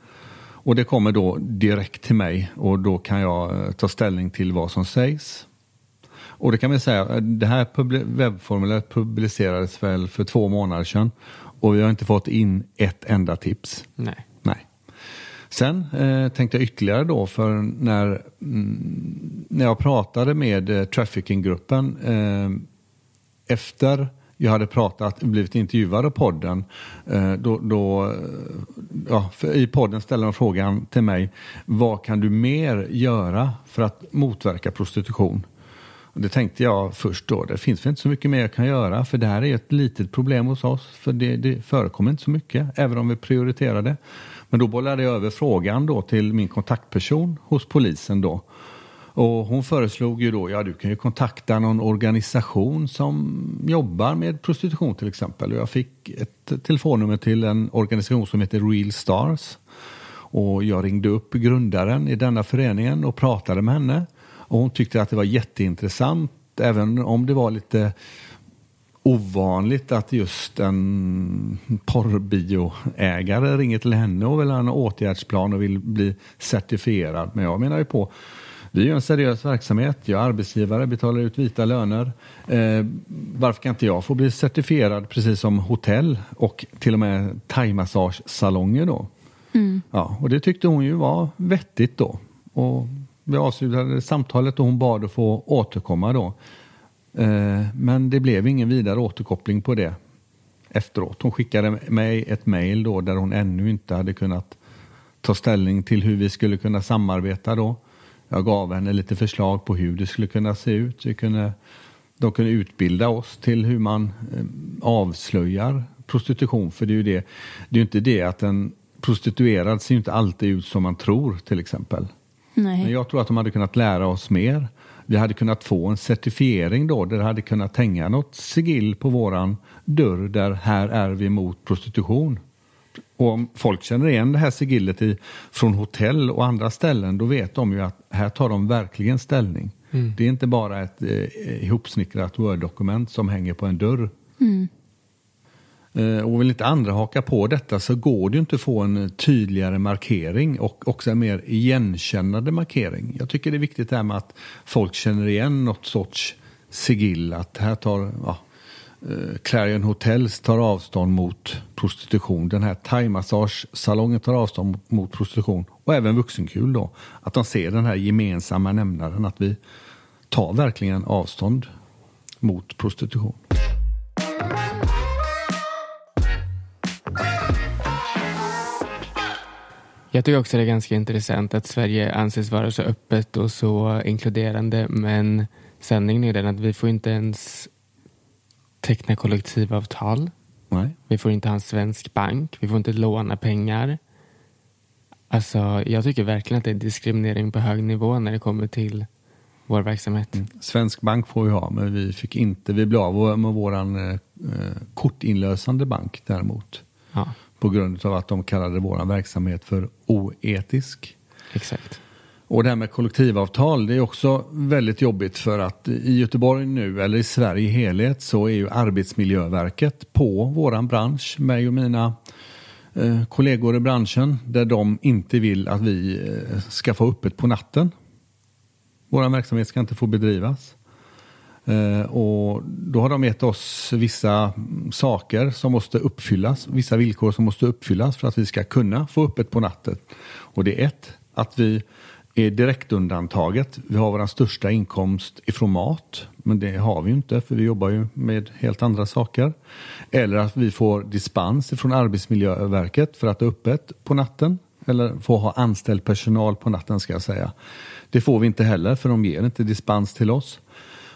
[SPEAKER 5] Och det kommer då direkt till mig och då kan jag eh, ta ställning till vad som sägs. Och det kan vi säga, eh, det här webbformuläret publicerades väl för två månader sedan och vi har inte fått in ett enda tips.
[SPEAKER 3] Nej.
[SPEAKER 5] Sen eh, tänkte jag ytterligare då för när, mm, när jag pratade med eh, traffickinggruppen eh, efter jag hade pratat, blivit intervjuad av podden, eh, då, då, eh, ja, för I podden ställde de frågan till mig, vad kan du mer göra för att motverka prostitution? Det tänkte jag först då, det finns väl inte så mycket mer jag kan göra för det här är ett litet problem hos oss för det, det förekommer inte så mycket även om vi prioriterar det. Men då bollade jag över frågan då till min kontaktperson hos polisen då. Och hon föreslog ju då, ja du kan ju kontakta någon organisation som jobbar med prostitution till exempel. Och jag fick ett telefonnummer till en organisation som heter Real Stars. Och jag ringde upp grundaren i denna föreningen och pratade med henne. Och hon tyckte att det var jätteintressant, även om det var lite ovanligt att just en porrbioägare ringer till henne och vill ha en åtgärdsplan och vill bli certifierad. Men jag menar ju på vi är en seriös verksamhet. Jag är arbetsgivare, betalar ut vita löner. Eh, varför kan inte jag få bli certifierad precis som hotell och till och med thaimassagesalonger då? Ja, och det tyckte hon ju var vettigt då. Och vi avslutade samtalet och hon bad att få återkomma då. Eh, men det blev ingen vidare återkoppling på det efteråt. Hon skickade mig ett mejl då där hon ännu inte hade kunnat ta ställning till hur vi skulle kunna samarbeta då. Jag gav henne lite förslag på hur det skulle kunna se ut. Vi kunde, de kunde utbilda oss till hur man eh, avslöjar prostitution. För det är ju det, det är inte det att en prostituerad ser inte alltid ut som man tror till exempel.
[SPEAKER 4] Nej.
[SPEAKER 5] Men jag tror att de hade kunnat lära oss mer. Vi hade kunnat få en certifiering då där det hade kunnat hänga något sigill på våran dörr där här är vi mot prostitution. Och om folk känner igen det här sigillet i, från hotell och andra ställen då vet de ju att här tar de verkligen ställning. Det är inte bara ett eh, ihopsnickrat Word-dokument som hänger på en dörr. Eh, Eh, och vill inte andra haka på detta så går det ju inte att få en tydligare markering och också en mer igenkännande markering. Jag tycker det är viktigt det här med att folk känner igen något sorts sigill. Att här tar ja, eh, Clarion Hotels tar avstånd mot prostitution. Den här thaimassagesalongen tar avstånd mot, mot prostitution. Och även vuxenkul då. Att de ser den här gemensamma nämnaren. Att vi tar verkligen avstånd mot prostitution.
[SPEAKER 3] Jag tycker också det är ganska intressant att Sverige anses vara så öppet och så inkluderande men sanningen är den att vi får inte ens teckna kollektivavtal.
[SPEAKER 5] Nej.
[SPEAKER 3] Vi får inte ha en svensk bank. Vi får inte låna pengar. Alltså, jag tycker verkligen att det är diskriminering på hög nivå när det kommer till vår verksamhet.
[SPEAKER 5] Svensk bank får vi ha, men vi fick inte, vi blev av med våran eh, kortinlösande bank däremot.
[SPEAKER 3] Ja,
[SPEAKER 5] På grund av att de kallade våran verksamhet för oetisk.
[SPEAKER 3] exakt.
[SPEAKER 5] Och det här med kollektivavtal, det är också väldigt jobbigt för att i Göteborg nu, eller i Sverige i helhet, så är ju Arbetsmiljöverket på våran bransch, mig och mina eh, kollegor i branschen, där de inte vill att vi eh, ska få öppet på natten. Vår verksamhet ska inte få bedrivas. Eh, och då har de gett oss vissa saker som måste uppfyllas, vissa villkor som måste uppfyllas för att vi ska kunna få öppet på natten. Och det är ett, att vi är direktundantaget. Vi har vår största inkomst ifrån mat, men det har vi ju inte för vi jobbar ju med helt andra saker. Eller att vi får dispens från Arbetsmiljöverket för att ha öppet på natten. Eller få ha anställd personal på natten ska jag säga. Det får vi inte heller för de ger inte dispens till oss.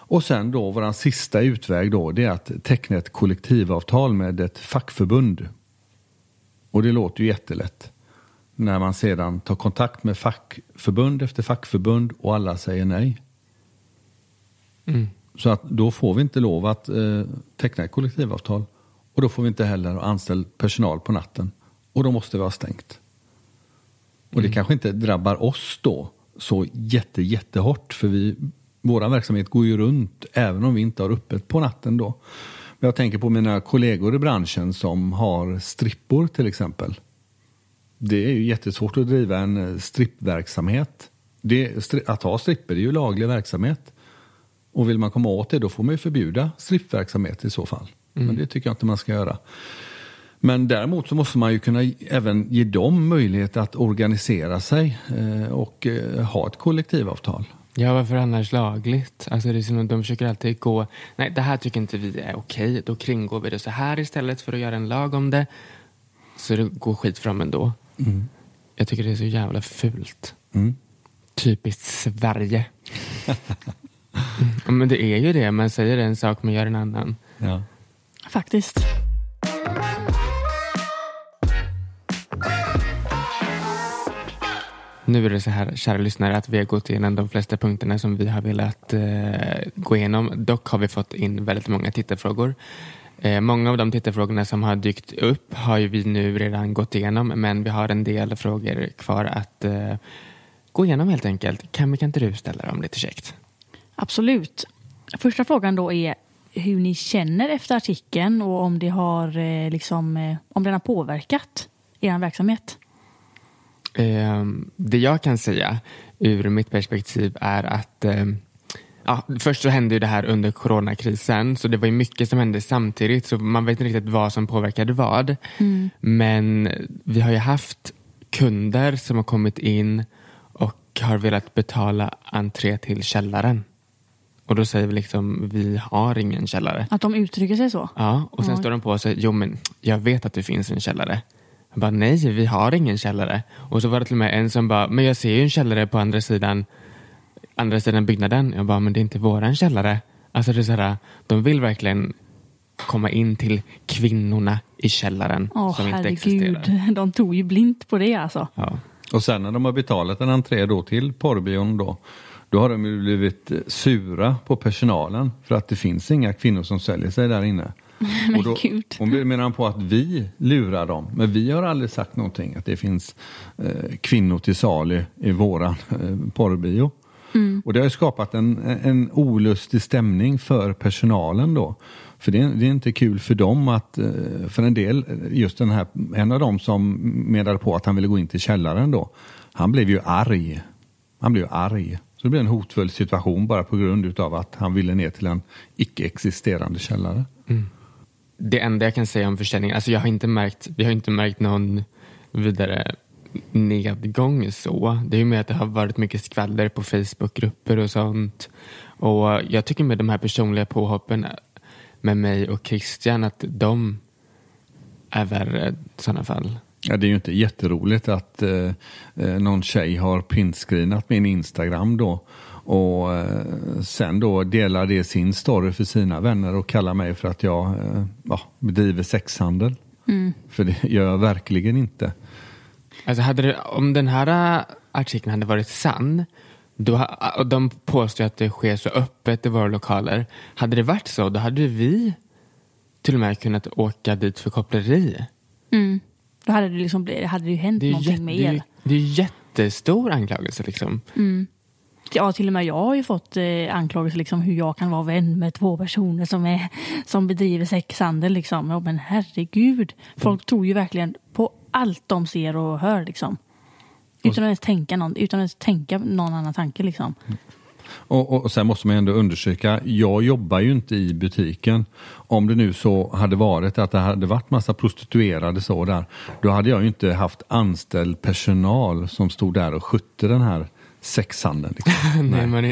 [SPEAKER 5] Och sen då vår sista utväg då det är att teckna ett kollektivavtal med ett fackförbund. Och det låter ju jättelätt. När man sedan tar kontakt med fackförbund efter fackförbund och alla säger nej.
[SPEAKER 3] Mm.
[SPEAKER 5] Så att då får vi inte lov att eh, teckna ett kollektivavtal. Och då får vi inte heller ha anställd personal på natten. Och då måste vi ha stängt. Och det kanske inte drabbar oss då så jätte, jättehårt. För vi, vår verksamhet går ju runt även om vi inte har öppet på natten då. Men jag tänker på mina kollegor i branschen som har strippor till exempel. Det är ju jättesvårt att driva en eh, strippverksamhet. Det, att ha stripper är ju laglig verksamhet. Och vill man komma åt det då får man ju förbjuda strippverksamhet i så fall. Men det tycker jag inte man ska göra. Men däremot så måste man ju kunna även ge dem möjlighet att organisera sig eh, och eh, ha ett kollektivavtal.
[SPEAKER 3] Ja, varför annars lagligt? Alltså det är som att de försöker alltid gå, nej det här tycker inte vi är okej, då kringgår vi det så här istället för att göra en lag om det. Så det går skit fram ändå. Jag tycker det är så jävla fult.
[SPEAKER 5] Mm.
[SPEAKER 3] Typiskt Sverige. Mm, Men det är ju det, man säger en sak men gör en annan.
[SPEAKER 5] Ja.
[SPEAKER 4] Faktiskt.
[SPEAKER 3] Nu är det så här, kära lyssnare, att vi har gått igenom de flesta punkterna som vi har velat eh, gå igenom. Dock har vi fått in väldigt många tittarfrågor. Eh, många av de tittarfrågorna som har dykt upp har ju vi nu redan gått igenom, men vi har en del frågor kvar att eh, gå igenom helt enkelt. Kan, kan inte du ställa dem lite käckt?
[SPEAKER 4] Absolut. Första frågan då är hur ni känner efter artikeln och om det har, eh, liksom, eh, om den har påverkat er verksamhet.
[SPEAKER 3] Eh, det jag kan säga ur mitt perspektiv är att eh, ja, först så hände ju det här under coronakrisen så det var ju mycket som hände samtidigt så man vet inte riktigt vad som påverkade vad. Men vi har ju haft kunder som har kommit in och har velat betala entré till källaren. Och då säger vi liksom, vi har ingen källare.
[SPEAKER 4] Att de uttrycker sig så?
[SPEAKER 3] Ja, och sen
[SPEAKER 4] Oj.
[SPEAKER 3] står de på säger, jo men jag vet att det finns en källare. Jag bara, nej vi har ingen källare. Och så var det till och med en som bara, men jag ser ju en källare på andra sidan, andra sidan byggnaden. Jag bara, men det är inte våran källare. Alltså det är så här, de vill verkligen komma in till kvinnorna i källaren
[SPEAKER 4] Åh
[SPEAKER 3] som inte
[SPEAKER 4] herregud,
[SPEAKER 3] existerar.
[SPEAKER 4] de tog ju blint på det alltså.
[SPEAKER 3] Ja.
[SPEAKER 5] Och sen när de har betalat en entré då till porrbion då, då har de ju blivit sura på personalen för att det finns inga kvinnor som säljer sig där inne.
[SPEAKER 4] Men
[SPEAKER 5] och då
[SPEAKER 4] gud.
[SPEAKER 5] och menar på att vi lurar dem. Men vi har aldrig sagt någonting att det finns eh, kvinnor till salu i våran eh, porrbio. Och det har ju skapat en, en olustig stämning för personalen då. För det är, det är inte kul för dem att, eh, för en del, just den här, en av dem som menade på att han ville gå in till källaren då, han blev ju arg. Han blev arg. Så det blev en hotfull situation bara på grund utav att han ville ner till en icke-existerande källare.
[SPEAKER 3] Det enda jag kan säga om försäljningen, alltså jag har inte märkt, vi har inte märkt någon vidare nedgång så. Det är ju mer att det har varit mycket skvaller på Facebookgrupper och sånt. Och jag tycker med de här personliga påhoppen med mig och Christian att de är värre i sådana fall.
[SPEAKER 5] Ja, det är ju inte jätteroligt att eh, eh, någon tjej har pinscreenat min Instagram då och eh, sen då delar det sin story för sina vänner och kallar mig för att jag eh, ja, bedriver sexhandel. För det gör jag verkligen inte.
[SPEAKER 3] Alltså hade det, om den här äh, artikeln hade varit sann, då, och de påstår att det sker så öppet i våra lokaler. Hade det varit så, då hade vi till och med kunnat åka dit för koppleri.
[SPEAKER 4] Då hade det, liksom hade det ju hänt
[SPEAKER 3] Det
[SPEAKER 4] någonting
[SPEAKER 3] jätte,
[SPEAKER 4] med
[SPEAKER 3] det är,
[SPEAKER 4] er.
[SPEAKER 3] det är ju jättestor anklagelse liksom.
[SPEAKER 4] Ja, till och med jag har ju fått eh, anklagelser liksom hur jag kan vara vän med två personer som, är, som bedriver sexhandel. Liksom. Ja, men herregud, folk tror ju verkligen på allt de ser och hör. Liksom. Utan att ens tänka någon, utan att tänka någon annan tanke. Liksom.
[SPEAKER 5] Och, och, och sen måste man ändå undersöka, jag jobbar ju inte i butiken. Om det nu så hade varit att det hade varit massa prostituerade så där, då hade jag ju inte haft anställd personal som stod där och skötte den här sexhandeln. Liksom.
[SPEAKER 3] Nej, men,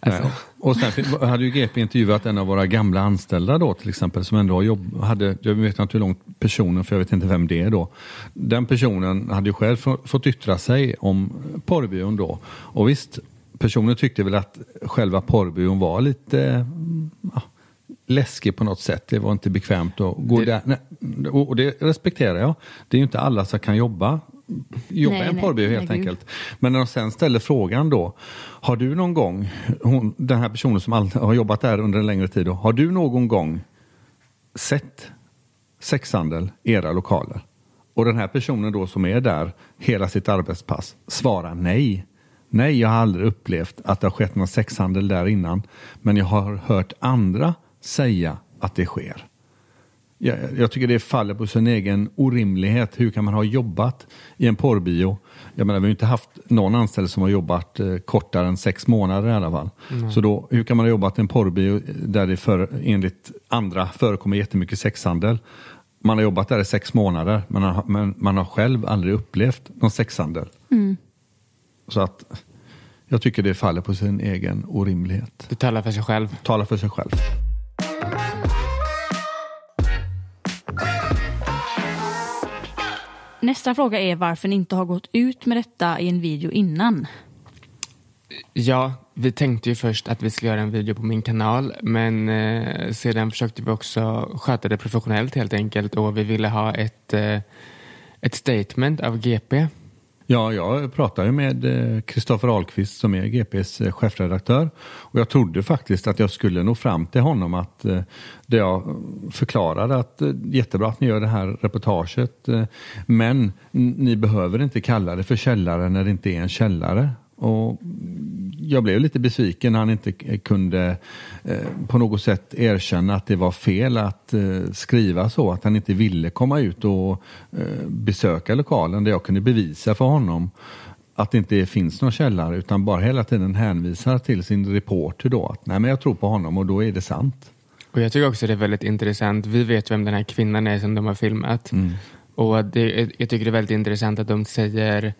[SPEAKER 3] alltså,
[SPEAKER 5] Nej. Och sen hade ju GP intervjuat en av våra gamla anställda då till exempel som ändå jobb, hade, jag vet inte hur långt personen, för jag vet inte vem det är då. Den personen hade ju själv få- fått yttra sig om porrbyrån då. Och visst, personen tyckte väl att själva porrbyrån var lite mm, ja, läskig på något sätt. Det var inte bekvämt att gå
[SPEAKER 3] Det-
[SPEAKER 5] där. Nej, och och det respekterar jag. Det är ju inte alla som kan jobba jobba i en
[SPEAKER 4] nej,
[SPEAKER 5] porrbyrå
[SPEAKER 4] nej,
[SPEAKER 5] helt
[SPEAKER 4] gud.
[SPEAKER 5] enkelt. Men när de sen ställer frågan då, har du någon gång, hon, den här personen som all, har jobbat där under en längre tid, då, har du någon gång sett sexhandel i era lokaler? Och den här personen då som är där hela sitt arbetspass svarar nej. Nej, jag har aldrig upplevt att det har skett någon sexhandel där innan. Men jag har hört andra säga att det sker. Jag, jag tycker det faller på sin egen orimlighet. Hur kan man ha jobbat i en porrbio? Jag menar, vi har inte haft någon anställd som har jobbat eh, kortare än sex månader i alla fall. Så då, hur kan man ha jobbat i en porrbio där det för, enligt andra förekommer jättemycket sexhandel? Man har jobbat där i sex månader men, har- men man har själv aldrig upplevt någon sexhandel. Så att jag tycker det faller på sin egen orimlighet.
[SPEAKER 3] det talar för sig själv.
[SPEAKER 5] Tala för sig själv.
[SPEAKER 4] Nästa fråga är varför ni inte har gått ut med detta i en video innan.
[SPEAKER 3] Ja, vi tänkte ju först att vi skulle göra en video på min kanal men eh, sedan försökte vi också sköta det professionellt helt enkelt och vi ville ha ett, eh, ett statement av GP.
[SPEAKER 5] Ja, jag pratade ju med eh, Kristoffer Ahlqvist som är GPs eh, chefredaktör och jag trodde faktiskt att jag skulle nå fram till honom att eh, det jag förklarade att jättebra att ni gör det här reportaget men ni behöver inte kalla det för källare när det inte är en källare. Och jag blev lite besviken när han inte kunde eh, på något sätt erkänna att det var fel att eh, skriva så, att han inte ville komma ut och eh, besöka lokalen där jag kunde bevisa för honom att det inte finns någon källare utan bara hela tiden hänvisar till sin reporter då att nej men jag tror på honom och då är det sant.
[SPEAKER 3] Och jag tycker också det är väldigt intressant. Vi vet vem den här kvinnan är som de har filmat. Och det, jag tycker det är väldigt intressant att de säger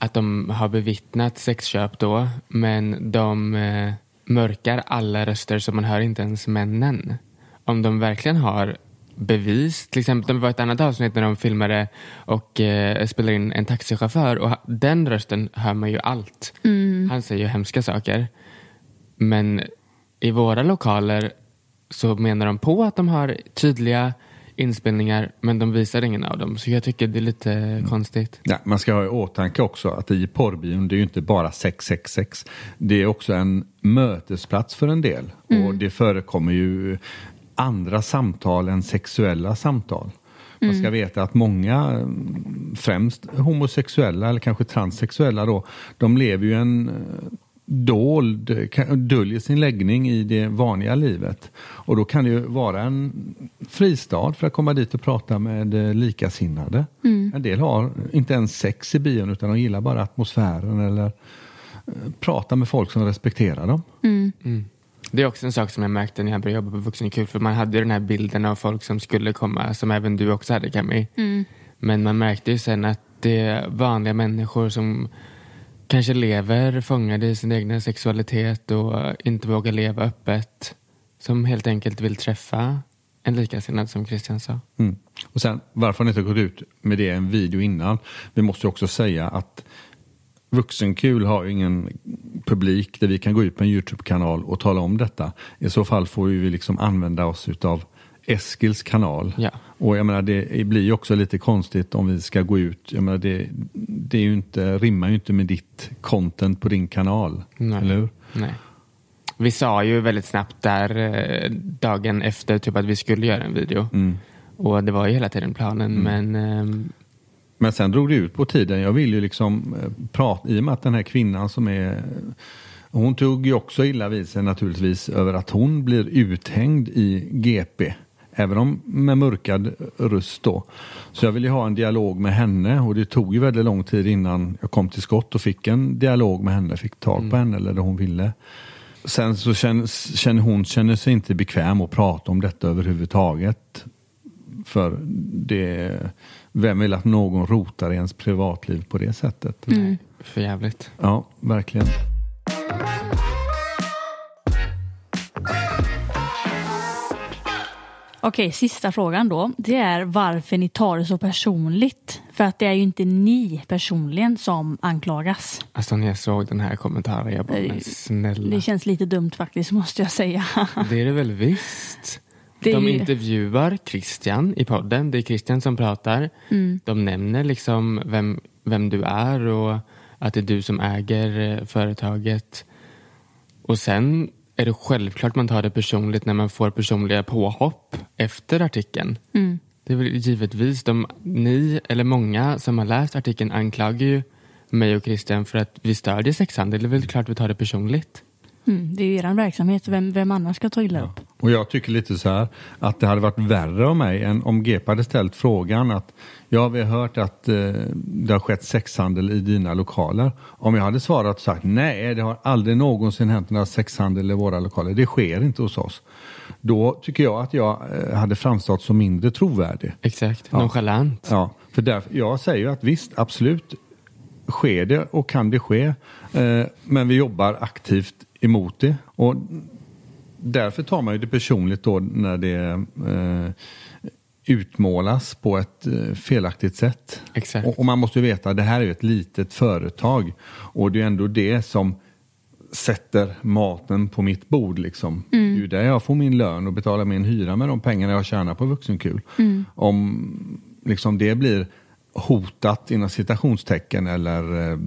[SPEAKER 3] att de har bevittnat sexköp då, men de eh, mörkar alla röster så man hör inte ens männen. Om de verkligen har bevis, till exempel det var ett annat avsnitt när de filmade och eh, spelade in en taxichaufför och den rösten hör man ju allt. Han säger ju hemska saker. Men i våra lokaler så menar de på att de har tydliga inspelningar men de visar ingen av dem. Så jag tycker det är lite konstigt.
[SPEAKER 5] Ja, man ska ha i åtanke också att i porrbion det är ju inte bara 666. Det är också en mötesplats för en del. Och det förekommer ju andra samtal än sexuella samtal. Man ska veta att många, mm, främst homosexuella eller kanske transsexuella då, de lever ju en dold, döljer sin läggning i det vanliga livet. Och då kan det ju vara en fristad för att komma dit och prata med eh, likasinnade. En del har inte ens sex i bion utan de gillar bara atmosfären eller eh, prata med folk som respekterar dem.
[SPEAKER 3] Det är också en sak som jag märkte när jag började jobba på Vuxenkul. För man hade ju den här bilden av folk som skulle komma, som även du också hade Cami. Men man märkte ju sen att det är vanliga människor som kanske lever fångade i sin egna sexualitet och inte vågar leva öppet. Som helt enkelt vill träffa en likasinnad som Christian sa.
[SPEAKER 5] Mm. Och sen varför har ni inte gått ut med det i en video innan? Vi måste också säga att Vuxenkul har ju ingen publik där vi kan gå ut på en Youtube-kanal och tala om detta. I så fall får vi liksom använda oss utav Eskils kanal.
[SPEAKER 3] Ja.
[SPEAKER 5] Och jag menar det blir ju också lite konstigt om vi ska gå ut. Jag menar det, det är ju inte, rimmar ju inte med ditt content på din kanal.
[SPEAKER 3] Nej.
[SPEAKER 5] Eller hur?
[SPEAKER 3] Nej. Vi sa ju väldigt snabbt där eh, dagen efter typ att vi skulle göra en video.
[SPEAKER 5] Mm.
[SPEAKER 3] Och det var ju hela tiden planen men ehm,
[SPEAKER 5] Men sen drog det ut på tiden. Jag vill ju liksom eh, prata, i och med att den här kvinnan som är hon tog ju också illa vid sig naturligtvis över att hon blir uthängd i GP. Även om med mörkad röst då. Så jag ville ju ha en dialog med henne och det tog ju väldigt lång tid innan jag kom till skott och fick en dialog med henne, fick tag på henne eller det hon ville. Sen så känner, känner hon känner sig inte bekväm att prata om detta överhuvudtaget. För det, vem vill att någon rotar i ens privatliv på det sättet?
[SPEAKER 3] för jävligt.
[SPEAKER 5] Ja, verkligen.
[SPEAKER 4] Okej, sista frågan då. Det är varför ni tar det så personligt. För att det är ju inte ni personligen som anklagas.
[SPEAKER 3] Alltså när jag såg den här kommentaren jag bara,
[SPEAKER 4] Nej,
[SPEAKER 3] men snälla.
[SPEAKER 4] Det känns lite dumt faktiskt, måste jag säga.
[SPEAKER 3] Det är det väl visst.
[SPEAKER 4] Det
[SPEAKER 3] De
[SPEAKER 4] ju-
[SPEAKER 3] intervjuar Christian i podden. Det är Christian som pratar.
[SPEAKER 4] Mm.
[SPEAKER 3] De nämner liksom vem, vem du är och att det är du som äger eh, företaget. Och sen är det självklart man tar det personligt när man får personliga påhopp efter artikeln.
[SPEAKER 4] Mm.
[SPEAKER 3] Det är väl givetvis de, ni eller många som har läst artikeln anklagar ju mig och Christian för att vi stödjer sexhandel. Det är väl klart vi tar det personligt.
[SPEAKER 4] Mm, det är ju er verksamhet, vem, vem annars ska ta illa upp?
[SPEAKER 5] Och jag tycker lite så här att det hade varit värre av mig än om GP hade ställt frågan att ja, vi har hört att eh, det har skett sexhandel i dina lokaler. Om jag hade svarat och sagt nej, det har aldrig någonsin hänt några sexhandel i våra lokaler. Det sker inte hos oss. Då tycker jag att jag eh, hade framstått som mindre trovärdig.
[SPEAKER 3] Exakt,
[SPEAKER 5] Ja.
[SPEAKER 3] nonchalant.
[SPEAKER 5] Ja, för därför, jag säger ju att visst, absolut sker det och kan det ske. Eh, men vi jobbar aktivt emot det. Och därför tar man ju det personligt då när det eh, utmålas på ett eh, felaktigt sätt.
[SPEAKER 3] Exakt.
[SPEAKER 5] Och, och man måste ju veta att det här är ett litet företag. Och det är ändå det som sätter maten på mitt bord. Liksom. Det är ju där jag får min lön och betalar min hyra med de pengarna jag tjänar på vuxenkul. Om liksom, det blir hotat inom citationstecken eller eh,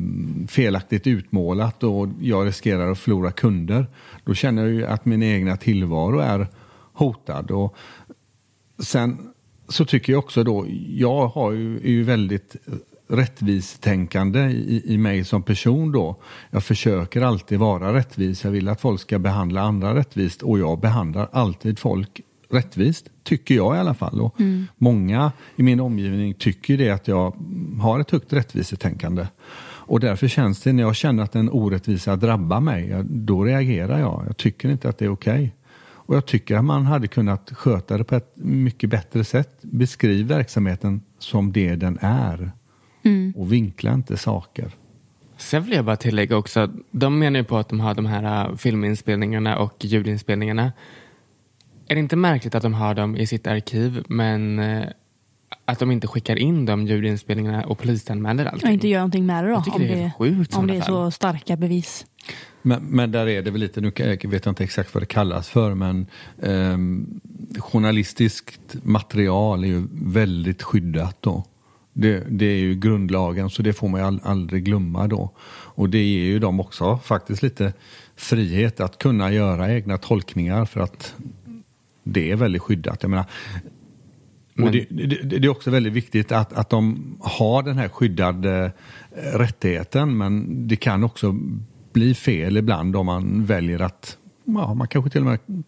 [SPEAKER 5] felaktigt utmålat och jag riskerar att förlora kunder. Då känner jag ju att min egna tillvaro är hotad. Och sen så tycker jag också då, jag har ju, är ju väldigt rättvistänkande i, i mig som person då. Jag försöker alltid vara rättvis. Jag vill att folk ska behandla andra rättvist och jag behandlar alltid folk rättvist, tycker jag i alla fall. Och Många i min omgivning tycker det att jag har ett högt rättvisetänkande. Och därför känns det när jag känner att en orättvisa drabbar mig, då reagerar jag. Jag tycker inte att det är okej. Och jag tycker att man hade kunnat sköta det på ett mycket bättre sätt. Beskriv verksamheten som det den är. Och vinkla inte saker.
[SPEAKER 3] Sen vill jag bara tillägga också, de menar ju på att de har de här äh, filminspelningarna och ljudinspelningarna. Är det inte märkligt att de har dem i sitt arkiv men äh, att de inte skickar in de ljudinspelningarna och polisanmäler allting?
[SPEAKER 4] Och inte göra någonting med det då?
[SPEAKER 3] Jag tycker
[SPEAKER 4] om
[SPEAKER 3] det är helt sjukt
[SPEAKER 4] Om det är så starka bevis.
[SPEAKER 5] Men, men där är det väl lite, nu vet jag inte exakt vad det kallas för, men ehm, journalistiskt material är ju väldigt skyddat då. Det, det är ju grundlagen så det får man ju all, aldrig glömma då. Och det ger ju dem också faktiskt lite frihet att kunna göra egna tolkningar för att det är väldigt skyddat. Jag menar,
[SPEAKER 3] Men-
[SPEAKER 5] det, det, det är också väldigt viktigt att, att de har den här skyddade eh, rättigheten men det kan också bli fel ibland om man väljer att, ja, man kanske till och med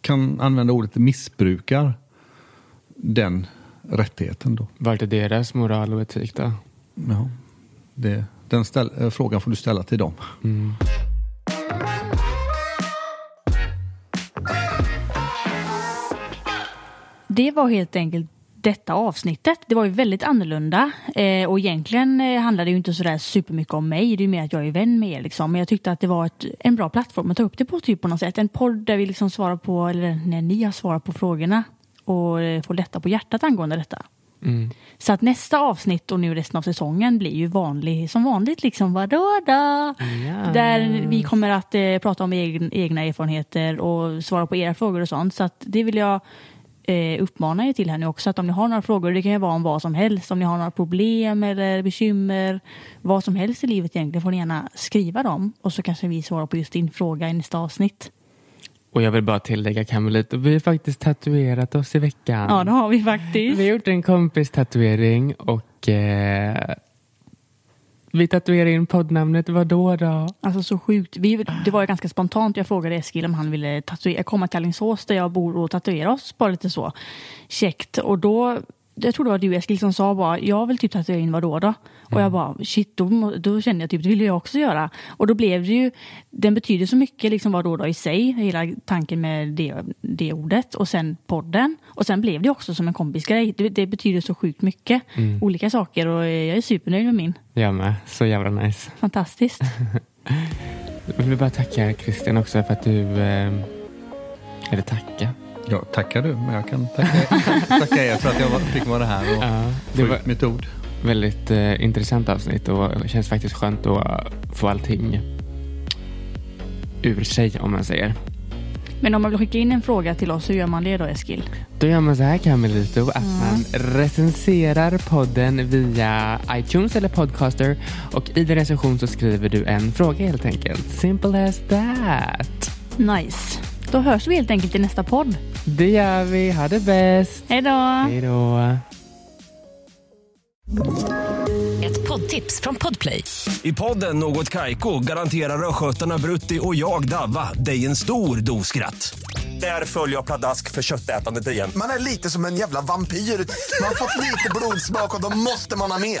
[SPEAKER 5] kan använda ordet missbrukar den rättigheten då.
[SPEAKER 3] Vart är deras moral och etik då?
[SPEAKER 5] Ja, det, den ställ, eh, frågan får du ställa till dem.
[SPEAKER 4] Det var helt enkelt detta avsnittet. Det var ju väldigt annorlunda eh, och egentligen eh, handlade det ju inte sådär supermycket om mig. Det är ju mer att jag är vän med er liksom. Men jag tyckte att det var ett, en bra plattform att ta upp det på typ på något sätt. En podd där vi liksom svarar på, eller när ni har svarat på frågorna och eh, får lätta på hjärtat angående detta.
[SPEAKER 3] Mm.
[SPEAKER 4] Så att nästa avsnitt och nu resten av säsongen blir ju vanlig, som vanligt liksom vadå då?
[SPEAKER 3] Ja.
[SPEAKER 4] Där vi kommer att eh, prata om egen, egna erfarenheter och svara på era frågor och sånt. Så att det vill jag eh, uppmana er till här nu också. Att om ni har några frågor, det kan ju vara om vad som helst. Om ni har några problem eller bekymmer, vad som helst i livet egentligen får ni gärna skriva dem. Och så kanske vi svarar på just din fråga i nästa avsnitt.
[SPEAKER 3] Och jag vill bara tillägga Camelit, vi har faktiskt tatuerat oss i veckan.
[SPEAKER 4] Ja, det har vi faktiskt.
[SPEAKER 3] Vi har gjort en kompis tatuering och eh, vi tatuerade in poddnamnet Vadå då?
[SPEAKER 4] Alltså så sjukt. Vi, det var ju ganska spontant. Jag frågade Eskil om han ville tatuera, komma till Alingsås där jag bor och tatuera oss bara lite så käckt. Och då, jag tror det var du Eskil som sa bara, jag vill typ tatuera in vadå då? Och jag bara, shit, då, då kände jag typ, det vill jag också göra. Och då blev det ju, den betyder så mycket liksom vadå då i sig, hela tanken med det, det ordet. Och sen podden. Och sen blev det också som en kompisgrej. Det, det betyder så sjukt mycket. Olika saker och jag är supernöjd med min.
[SPEAKER 3] Jag med, så jävla nice.
[SPEAKER 4] Fantastiskt.
[SPEAKER 3] Jag vill bara tacka Christian också för att du, eh, eller tacka.
[SPEAKER 5] Ja, tackar du, men jag kan tacka, tacka er för att jag var- fick vara här och
[SPEAKER 3] Ja,
[SPEAKER 5] få
[SPEAKER 3] det var
[SPEAKER 5] ut mitt ord.
[SPEAKER 3] väldigt eh, intressant avsnitt och det känns faktiskt skönt att få allting ur sig om man säger.
[SPEAKER 4] Men om man vill skicka in en fråga till oss, hur gör man det då Eskil?
[SPEAKER 3] Då gör man så här Camelito att man recenserar podden via iTunes eller Podcaster och i din recension så skriver du en fråga helt enkelt. Simple as that.
[SPEAKER 4] Nice. Då hörs vi helt enkelt i nästa podd.
[SPEAKER 3] Det gör vi. Ha det bäst.
[SPEAKER 4] Hej då!
[SPEAKER 3] Hej då.
[SPEAKER 6] Ett poddtips från Podplay.
[SPEAKER 7] I podden Något Kaiko garanterar östgötarna Brutti och jag, Davva, dig en stor dos skratt. Där följer jag pladask för köttätandet igen.
[SPEAKER 9] Man är lite som en jävla vampyr. Man har fått lite blodsmak och då måste man ha mer.